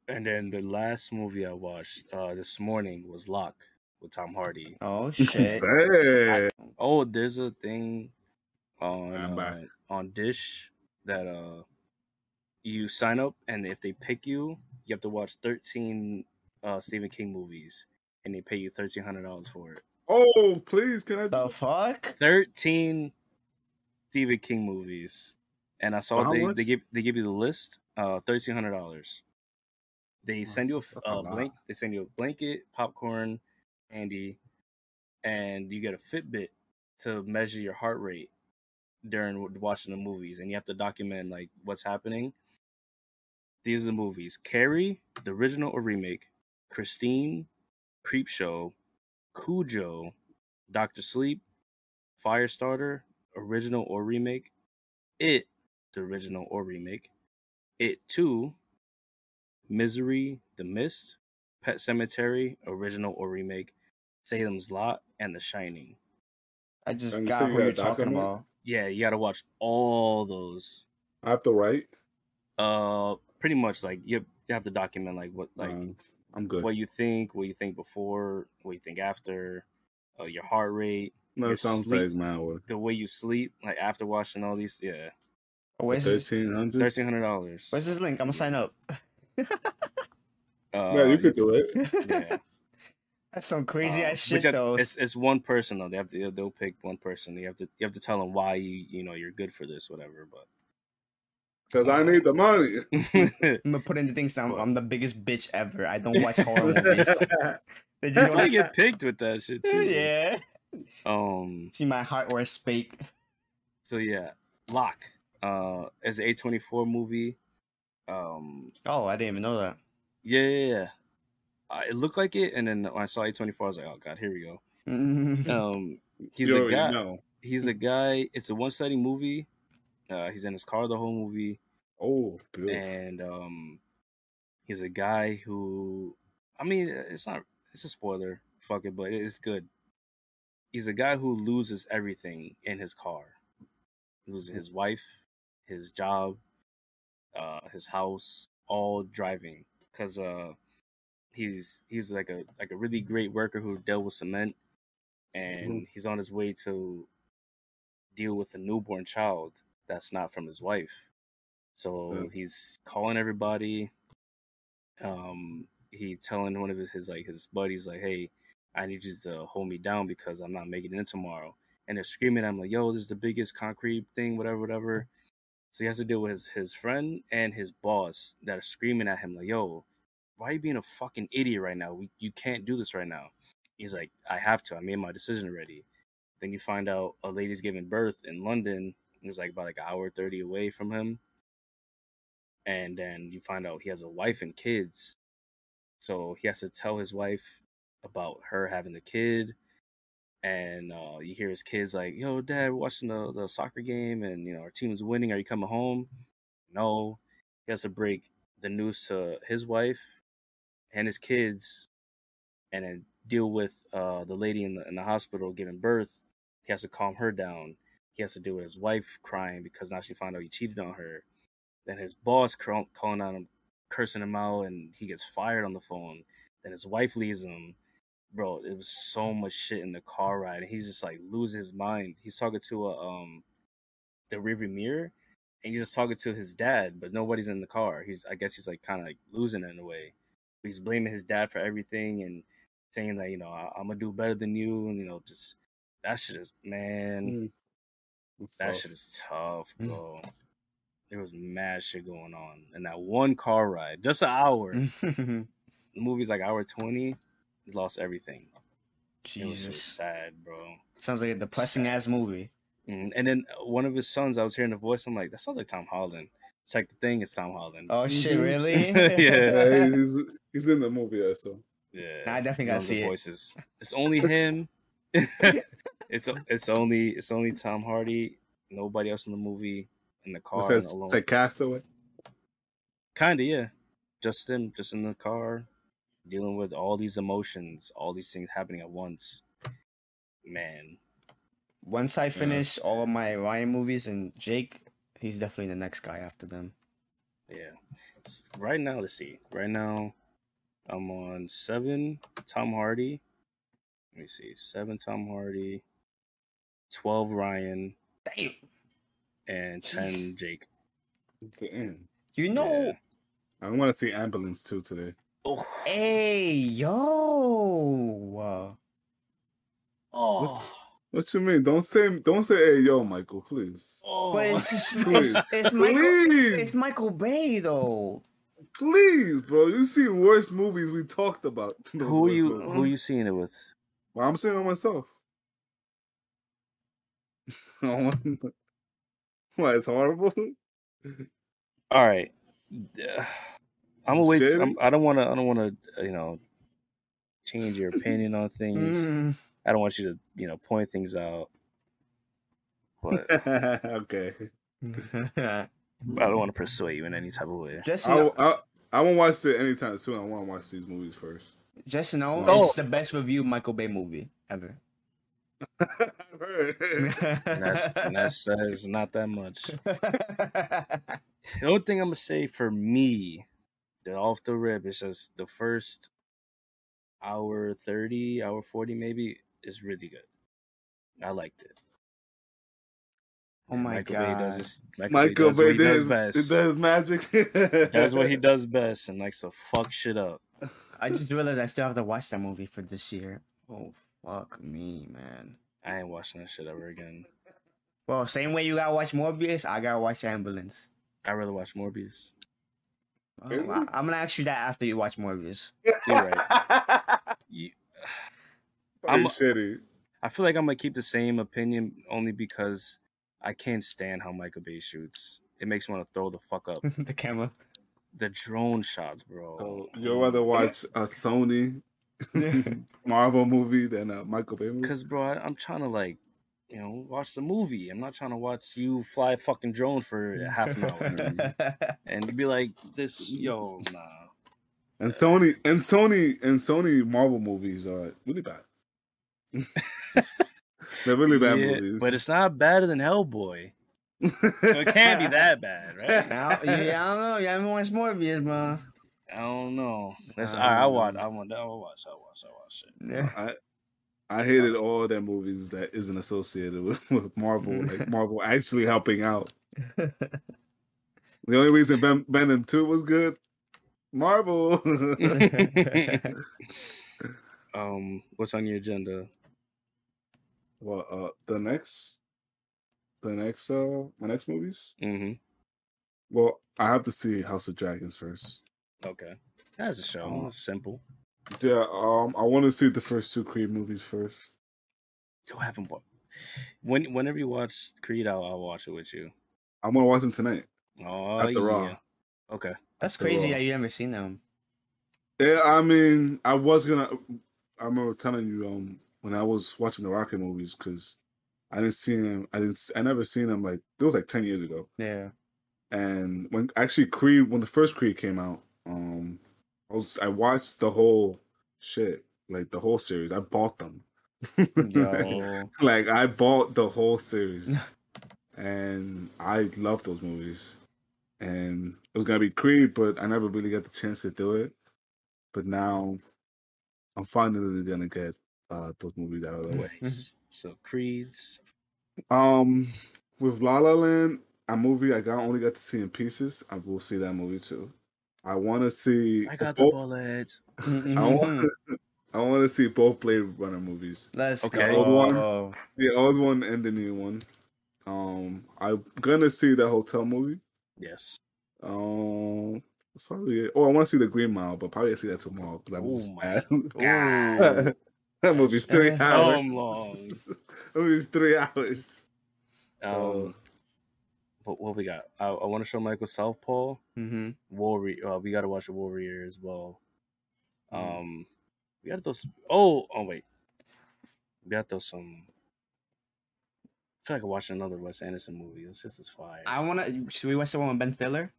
And then the last movie I watched uh this morning was Locke with Tom Hardy. Oh shit. Hey. Oh, there's a thing on uh, on Dish that uh you sign up and if they pick you, you have to watch 13 uh Stephen King movies and they pay you $1300 for it. Oh, please, can I? the fuck? 13 Stephen King movies. And I saw How they much? they give they give you the list, uh $1300. They send you a, a a blank they send you a blanket, popcorn, candy, and you get a Fitbit to measure your heart rate during watching the movies, and you have to document like what's happening. These are the movies: Carrie, the original or remake, Christine, Creep Show, Cujo, Doctor Sleep, Firestarter, original or remake, It, the original or remake, It Two, Misery, The Mist, Pet Sematary, original or remake, Salem's Lot, and The Shining. I just And you got say who you you're talking about. Yeah, you gotta watch all those. I have to write. Uh, pretty much like you you have to document like what like Um, I'm good. what you think, what you think before, what you think after, uh, your heart rate, no, your sounds sleep- like my work. the way you sleep, like after watching all these. Yeah, Where's this, Thirteen hundred. thirteen hundred dollars. where's this link? I'm gonna sign up. Uh, Yeah, you could do it. Yeah, That's some crazy Uh, ass but shit have- though. It's it's one person though. They have to they'll pick one person. You have to you have to tell them why you you know you're good for this whatever. But because I need the money. I'm gonna put in the things. I'm, I'm the biggest bitch ever. I don't watch horror movies. They just I wanna get picked with that shit too. yeah. Um. See my heart or spake. So yeah, Locke. Uh, it's an A twenty four movie. Um. Oh, I didn't even know that. Yeah, yeah, yeah. Uh, it looked like it, and then when I saw A twenty four, I was like, oh god, here we go. Um. He's you a guy. know. He's a guy. It's a one sided movie. Uh, he's in his car the whole movie. Oh, beautiful. and um he's a guy who i mean it's not it's a spoiler fuck it but it's good he's a guy who loses everything in his car he loses his wife his job uh his house all driving because uh he's he's like a like a really great worker who dealt with cement and Mhm. he's on his way to deal with a newborn child that's not from his wife so Yeah. he's calling everybody. Um, he telling one of his, his like his buddies like, "Hey, I need you to hold me down because I'm not making it in tomorrow." And they're screaming him like, "Yo, this is the biggest concrete thing, whatever, whatever." So he has to deal with his his friend and his boss that are screaming at him like, "Yo, why are you being a fucking idiot right now? We, you can't do this right now. He's like, I have to. I made my decision already. Then you find out a lady's giving birth in London. It was like about like an hour 30 away from him. And then you find out he has a wife and kids. So he has to tell his wife about her having the kid. And uh, you hear his kids like, yo, dad, we're watching the, the soccer game and, you know, our team's winning. Are you coming home? No. He has to break the news to his wife and his kids and then deal with uh, the lady in the, in the hospital giving birth. He has to calm her down. He has to deal with his wife crying because now she found out he cheated on her. Then his boss call, calling on him, cursing him out, and he gets fired on the phone. Then his wife leaves him. Bro, it was so much shit in the car ride, and he's just like losing his mind. He's talking to a um the rearview mirror, and he's just talking to his dad, but nobody's in the car. He's I guess he's like kind of like losing it in a way. He's blaming his dad for everything and saying that you know I, am gonna do better than you, and you know just that shit is man, Mm. that shit is tough, bro. There was mad shit going on, and that one car ride, just an hour. the movie's like hour twenty. He lost everything. It was Jesus. sad, bro. Sounds like a depressing ass movie. Mm, And then one of his sons, I was hearing the voice. I'm like, that sounds like Tom Holland. Check the thing, it's Tom Holland. Oh shit, Mhm. really? Yeah. Yeah, he's he's in the movie. Yeah, so Yeah, Nah, I definitely gotta one the see it. voices. It's only him. it's it's only it's only Tom Hardy. Nobody else in the movie in the car it says alone. say Castaway. Kinda, yeah. Just him, just in the car, dealing with all these emotions, all these things happening at once. Man, Once I finish all of my Ryan movies and Jake, he's definitely the next guy after them. yeah. Right now, let's see. Right now, I'm on seven Tom Hardy. Let me see. Seven Tom Hardy, twelve Ryan, Damn. and Jeez. ten Jake. Damn. You know, Yeah. I want to see Ambulance too today. Oh, hey yo. oh, What you mean? Don't say don't say hey yo, Michael, please. oh. But it's just, Please. it's, it's Michael. Please. It's Michael Bay though. Please, bro. You see worse movies we talked about. who are you? movies. Who are you seeing it with? Well, I'm seeing it myself. Why it's horrible? All right. I'm gonna wait. I'm, I don't want to. I don't want to. You know, change your opinion on things. Mm. I don't want you to. You know, point things out. But okay. I don't want to persuade you in any type of way. just I, know, I, I won't watch it anytime soon. I want to watch these movies first. just know, Oh. it's the best review Michael Bay movie ever. I've heard. And that's and that says not that much. The only thing I'm gonna say for me, that off the rip, is just the first hour thirty, hour forty, maybe is really good. I liked it. Oh my Michael Bay does God. Michael, Michael Bay Bay does what he does best. does magic. That's what he does best, and likes to fuck shit up. I just realized I still have to watch that movie for this year. Oh fuck me, man. I ain't watching that shit ever again. Well, same way you gotta watch Morbius, I gotta watch Ambulance. I'd rather watch Morbius. Oh, I, am gonna ask you that after you watch Morbius. You're right. You, I'm I'm- I feel like I'm gonna keep the same opinion only because I can't stand how Michael Bay shoots. It makes me want to throw the fuck up. the camera. The drone shots, bro. So you'd oh rather watch a Sony Marvel movie than a Michael Bay movie? Because, bro, I, I'm trying to like, you know, watch the movie. I'm not trying to watch you fly a fucking drone for half an hour and you'd be like, "This, yo, nah." And Sony and Sony and Sony Marvel movies are really bad. They're really bad Yeah, movies. but it's not better than Hellboy, so it can't be that bad, right? now, yeah, I don't know. You haven't watched Morbius, bro. I don't know. That's Um, all right. I watch. I want. I watch. I watch. I watch it. Yeah. I I hated all their movies that isn't associated with, with Marvel, like Marvel actually helping out. The only reason ben, Venom 2 was good, Marvel. um, what's on your agenda? well, uh, the next, the next, uh, my next movies. hmm Well, I have to see House of Dragons first. Okay. That's a show. It's simple. Yeah, um, I want to see the first two Creed movies first. Still haven't watched. When whenever you watch Creed, I'll, I'll watch it with you. I'm gonna watch them tonight. Oh After yeah. Raw. Okay. That's After crazy Raw. that you never seen them. Yeah, I mean, I was gonna. I remember telling you um when I was watching the Rocky movies because I didn't see him. I didn't. I never seen him like it was like ten years ago. Yeah. And when actually Creed, when the first Creed came out, um, I was I watched the whole shit, like the whole series. I bought them. Like I bought the whole series, and I love those movies. And it was gonna be Creed, but I never really got the chance to do it. But now, I'm finally gonna get uh those movies out of the way. Nice. so Creeds. Um, with La La Land, a movie I got only got to see in pieces. I will see that movie too. I want to see. I got the both, bullets. I want. I want to see both Blade Runner movies. Let's Okay. go. Old The old one and the new one. Um, I'm gonna see the hotel movie. Yes. Um, it's probably it. Oh, I want to see the Green Mile, but probably I'll see that tomorrow because that Oh movie's my bad. God. that movie's three Damn hours. that movie's three hours. Um, Oh. But what we got? I, I want to show Michael Southpaw. Mm-hmm. Warrior. Uh, we got to watch the Warrior as well. Mm. Um, we got those. Oh, oh wait, we got those. Some. I feel like I watched another Wes Anderson movie. It's just as fire. I wanna. Should we watch the one with Ben Stiller?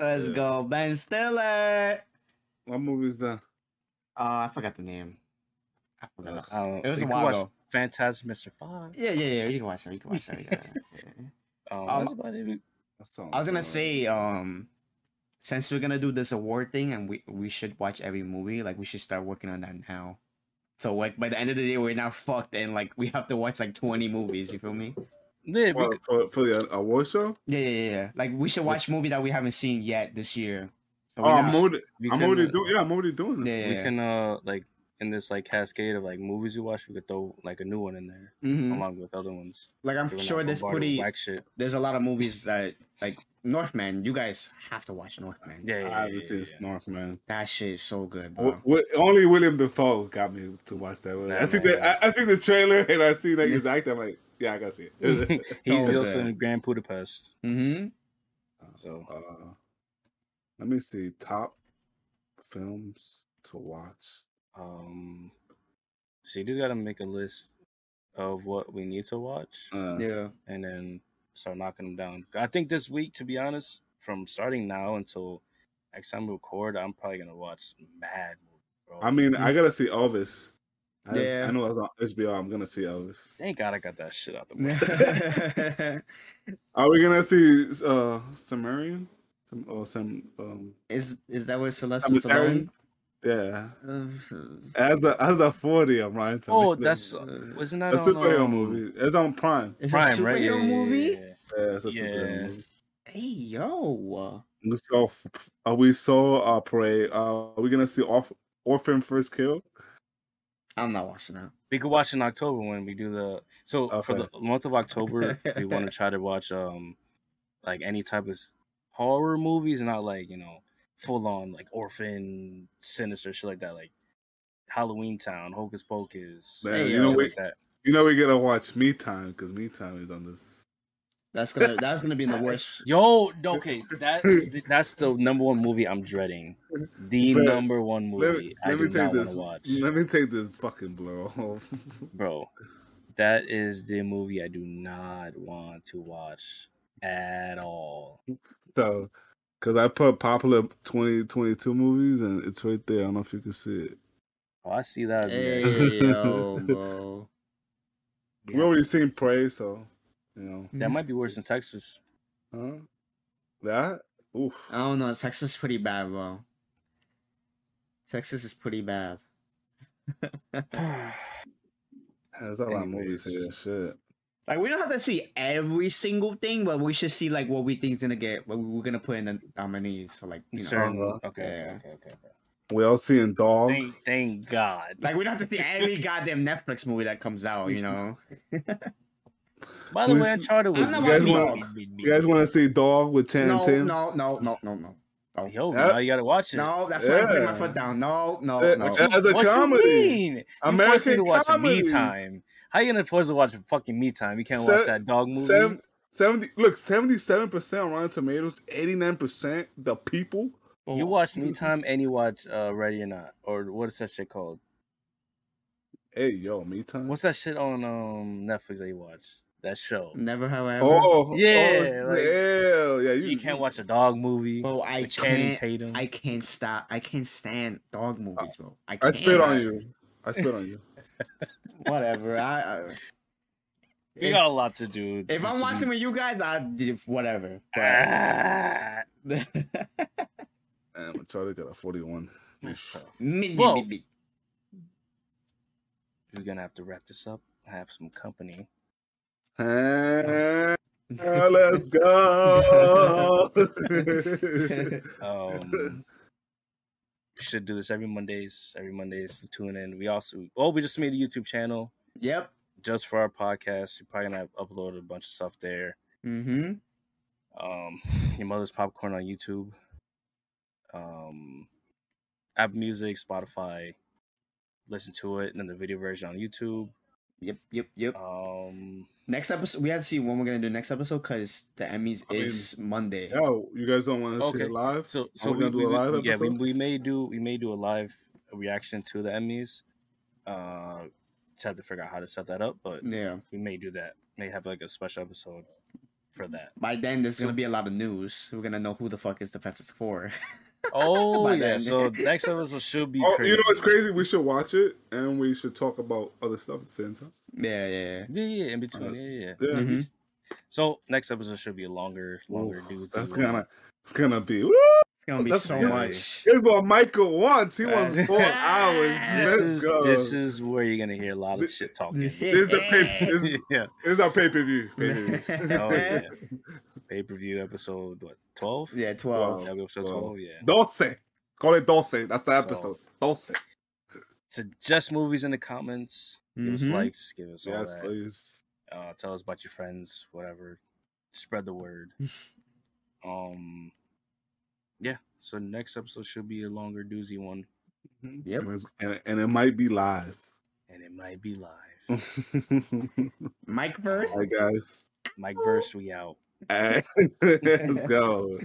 Let's Yeah. go, Ben Stiller. What movie is that? Uh, I forgot the name. I forgot. I It was a could while watch ago. Fantastic Mr. Fox. Yeah, yeah, yeah. You can watch that. You can watch that. Yeah. yeah. Um, Um, that's about it. We- That sounds I was gonna say, um, since we're gonna do this award thing and we we should watch every movie, like we should start working on that now. So like by the end of the day, we're not fucked and like we have to watch like twenty movies. You feel me? Yeah, we What, could- for, for the uh, award show. Yeah, yeah, yeah, yeah. Like we should watch movie that we haven't seen yet this year. So Oh, we're I'm already, I'm already doing. Yeah, I'm already doing it. Yeah, yeah, we yeah. can uh like in this like cascade of like movies you watch, we could throw like a new one in there Mhm. along with other ones. Like I'm So we're sure there's pretty. shit. There's a lot of movies that like Northman. You guys have to watch Northman. Yeah, yeah, I yeah, haven't yeah, seen yeah. Northman. That shit is so good, bro. W- w- only William Dafoe got me to watch that movie. Nah, I see man. the I, I see the trailer and I see like his acting. I'm like, yeah, I gotta see it. He's Oh, also okay. in Grand Budapest. Mm-hmm. So uh, let me see top films to watch. Um so you just gotta make a list of what we need to watch Uh, Yeah. and then start knocking them down. I think this week, to be honest, from starting now until next time we record, I'm probably gonna watch mad movies, bro. I mean, I gotta see Elvis. I, Yeah. I know it's on HBO. I'm gonna see Elvis. Thank God I got that shit out the way. Are we gonna see uh Samaritan? Some, or some um is is that with Sylvester Cemetery? Stallone? yeah. Uh, As a as a forty, I'm right. oh, that's wasn't that a on, superhero um, movie. It's on Prime. it's Prime, a right? Yeah, superhero yeah, movie. yeah, yeah. Yeah, it's a Yeah. superhero movie. Hey yo, We saw uh, we saw uh parade. Uh, are we gonna see Orph- Orphan First Kill? I'm not watching that. We could watch in October when we do the. So for the month of October, we want to try to watch um, like any type of horror movies, not like you know full on like orphan, sinister shit like that, like Halloween Town, Hocus Pocus, Man, Hey, you know we like that. you know we gotta watch Me Time because Me Time is on this. That's gonna that's gonna be in the worst. Yo, okay, that is the, that's the number one movie I'm dreading. The But number one Let, movie me- I let do me take not want this. to watch, Let me take this fucking blur off. bro. That is the movie I do not want to watch at all. so, because I put popular 2022 movies and it's right there. I don't know if you can see it. Oh, I see that. Hey yo, bro. We already seen Prey, so you know. That might be worse than Texas. Huh? That? Oof. I don't know. Texas is pretty bad, bro. Texas is pretty bad. There's a lot of movies here. Shit. Like we don't have to see every single thing, but we should see like what we think's gonna get, what we're gonna put in the nominees. So like, you know, Certain. uh, Okay, Yeah. okay, okay, okay. We all seeing Dog. Thank, thank God. like we don't have to see every goddamn Netflix movie that comes out. You know, By the Who's- way, Uncharted was. I'm not You guys watching want- Dog. You guys want to see Dog with Channing no, Tatum? no, no, no, no, no. Oh. Yo, Yeah. now you gotta watch it. No, that's why I'm putting my foot down. No, no, no. As a what comedy. you mean? You forced me American to watch comedy. Me Time. How you gonna force to watch fucking Me Time? You can't Se- watch that dog movie. Seven, 70 look 77% on Rotten Tomatoes 89% the people You watch Me Time and you watch uh, Ready or Not, or what is that shit called? hey yo me time What's that shit on um Netflix that you watch? That show. Never, however. oh Yeah, oh, like- hell yeah you, You can't watch a dog movie. Bro, I can't. Tatum. I can't stop. I can't stand dog movies, bro. I, I can't. spit on you I spit on you Whatever. I, I we got a lot to do. if I'm this watching week. with you guys, I do whatever. Ah. But Damn, Charlie got a 41 me, Whoa. me, me, me. We're gonna have to wrap this up. Have some company. Ah, let's go Um, we should do this every Mondays. Every Mondays to tune in. We also oh we just made a YouTube channel Yep. just for our podcast. you're probably gonna upload a bunch of stuff there. Mm-hmm. Um, your mother's popcorn on YouTube. Um, Apple Music, Spotify. Listen to it, and then the video version on YouTube. Yep. Yep. Yep. Um, Next episode, we have to see when we're gonna do next episode because the Emmys I mean, is Monday. yo you guys don't want to see Okay. it live so so we we, do a live we- yeah we, we may do we may do a live reaction to the Emmys. Uh, just have to figure out how to set that up, but Yeah. we may do that. May have like a special episode for that. By then, there's gonna be a lot of news. We're gonna know who the fuck is the Fantastic Four. Oh yeah, then. so next episode should be. oh crazy. you know what's crazy we should watch it and we should talk about other stuff at the same time yeah, yeah. Yeah, yeah, in between. Uh, yeah, yeah. yeah. yeah Mhm. So next episode should be a longer, longer Ooh, dudes. that's gonna it's gonna be woo! It's gonna be That's so good. much. Here's what Michael wants. He wants four hours. This Let's is go. this is where you're gonna hear a lot of This- shit talking. This is the pay. This, is- yeah. this is our pay per view. Pay-per-view. Oh yeah. Pay per view episode what twelve? Yeah, twelve. Yeah, episode Twelve. twelve. Yeah. Doce. Call it Doce. That's the episode. So, episode. Doce. Suggest movies in the comments. Give us Mhm. likes. Give us all Yes, that. please. Uh, tell us about your friends. Whatever. Spread the word. um. Yeah. So next episode should be a longer doozy one, Yep. And, it's- and, and it might be live. and it might be live. All Mike first. right, guys. Mike Verse, we out. Let's go.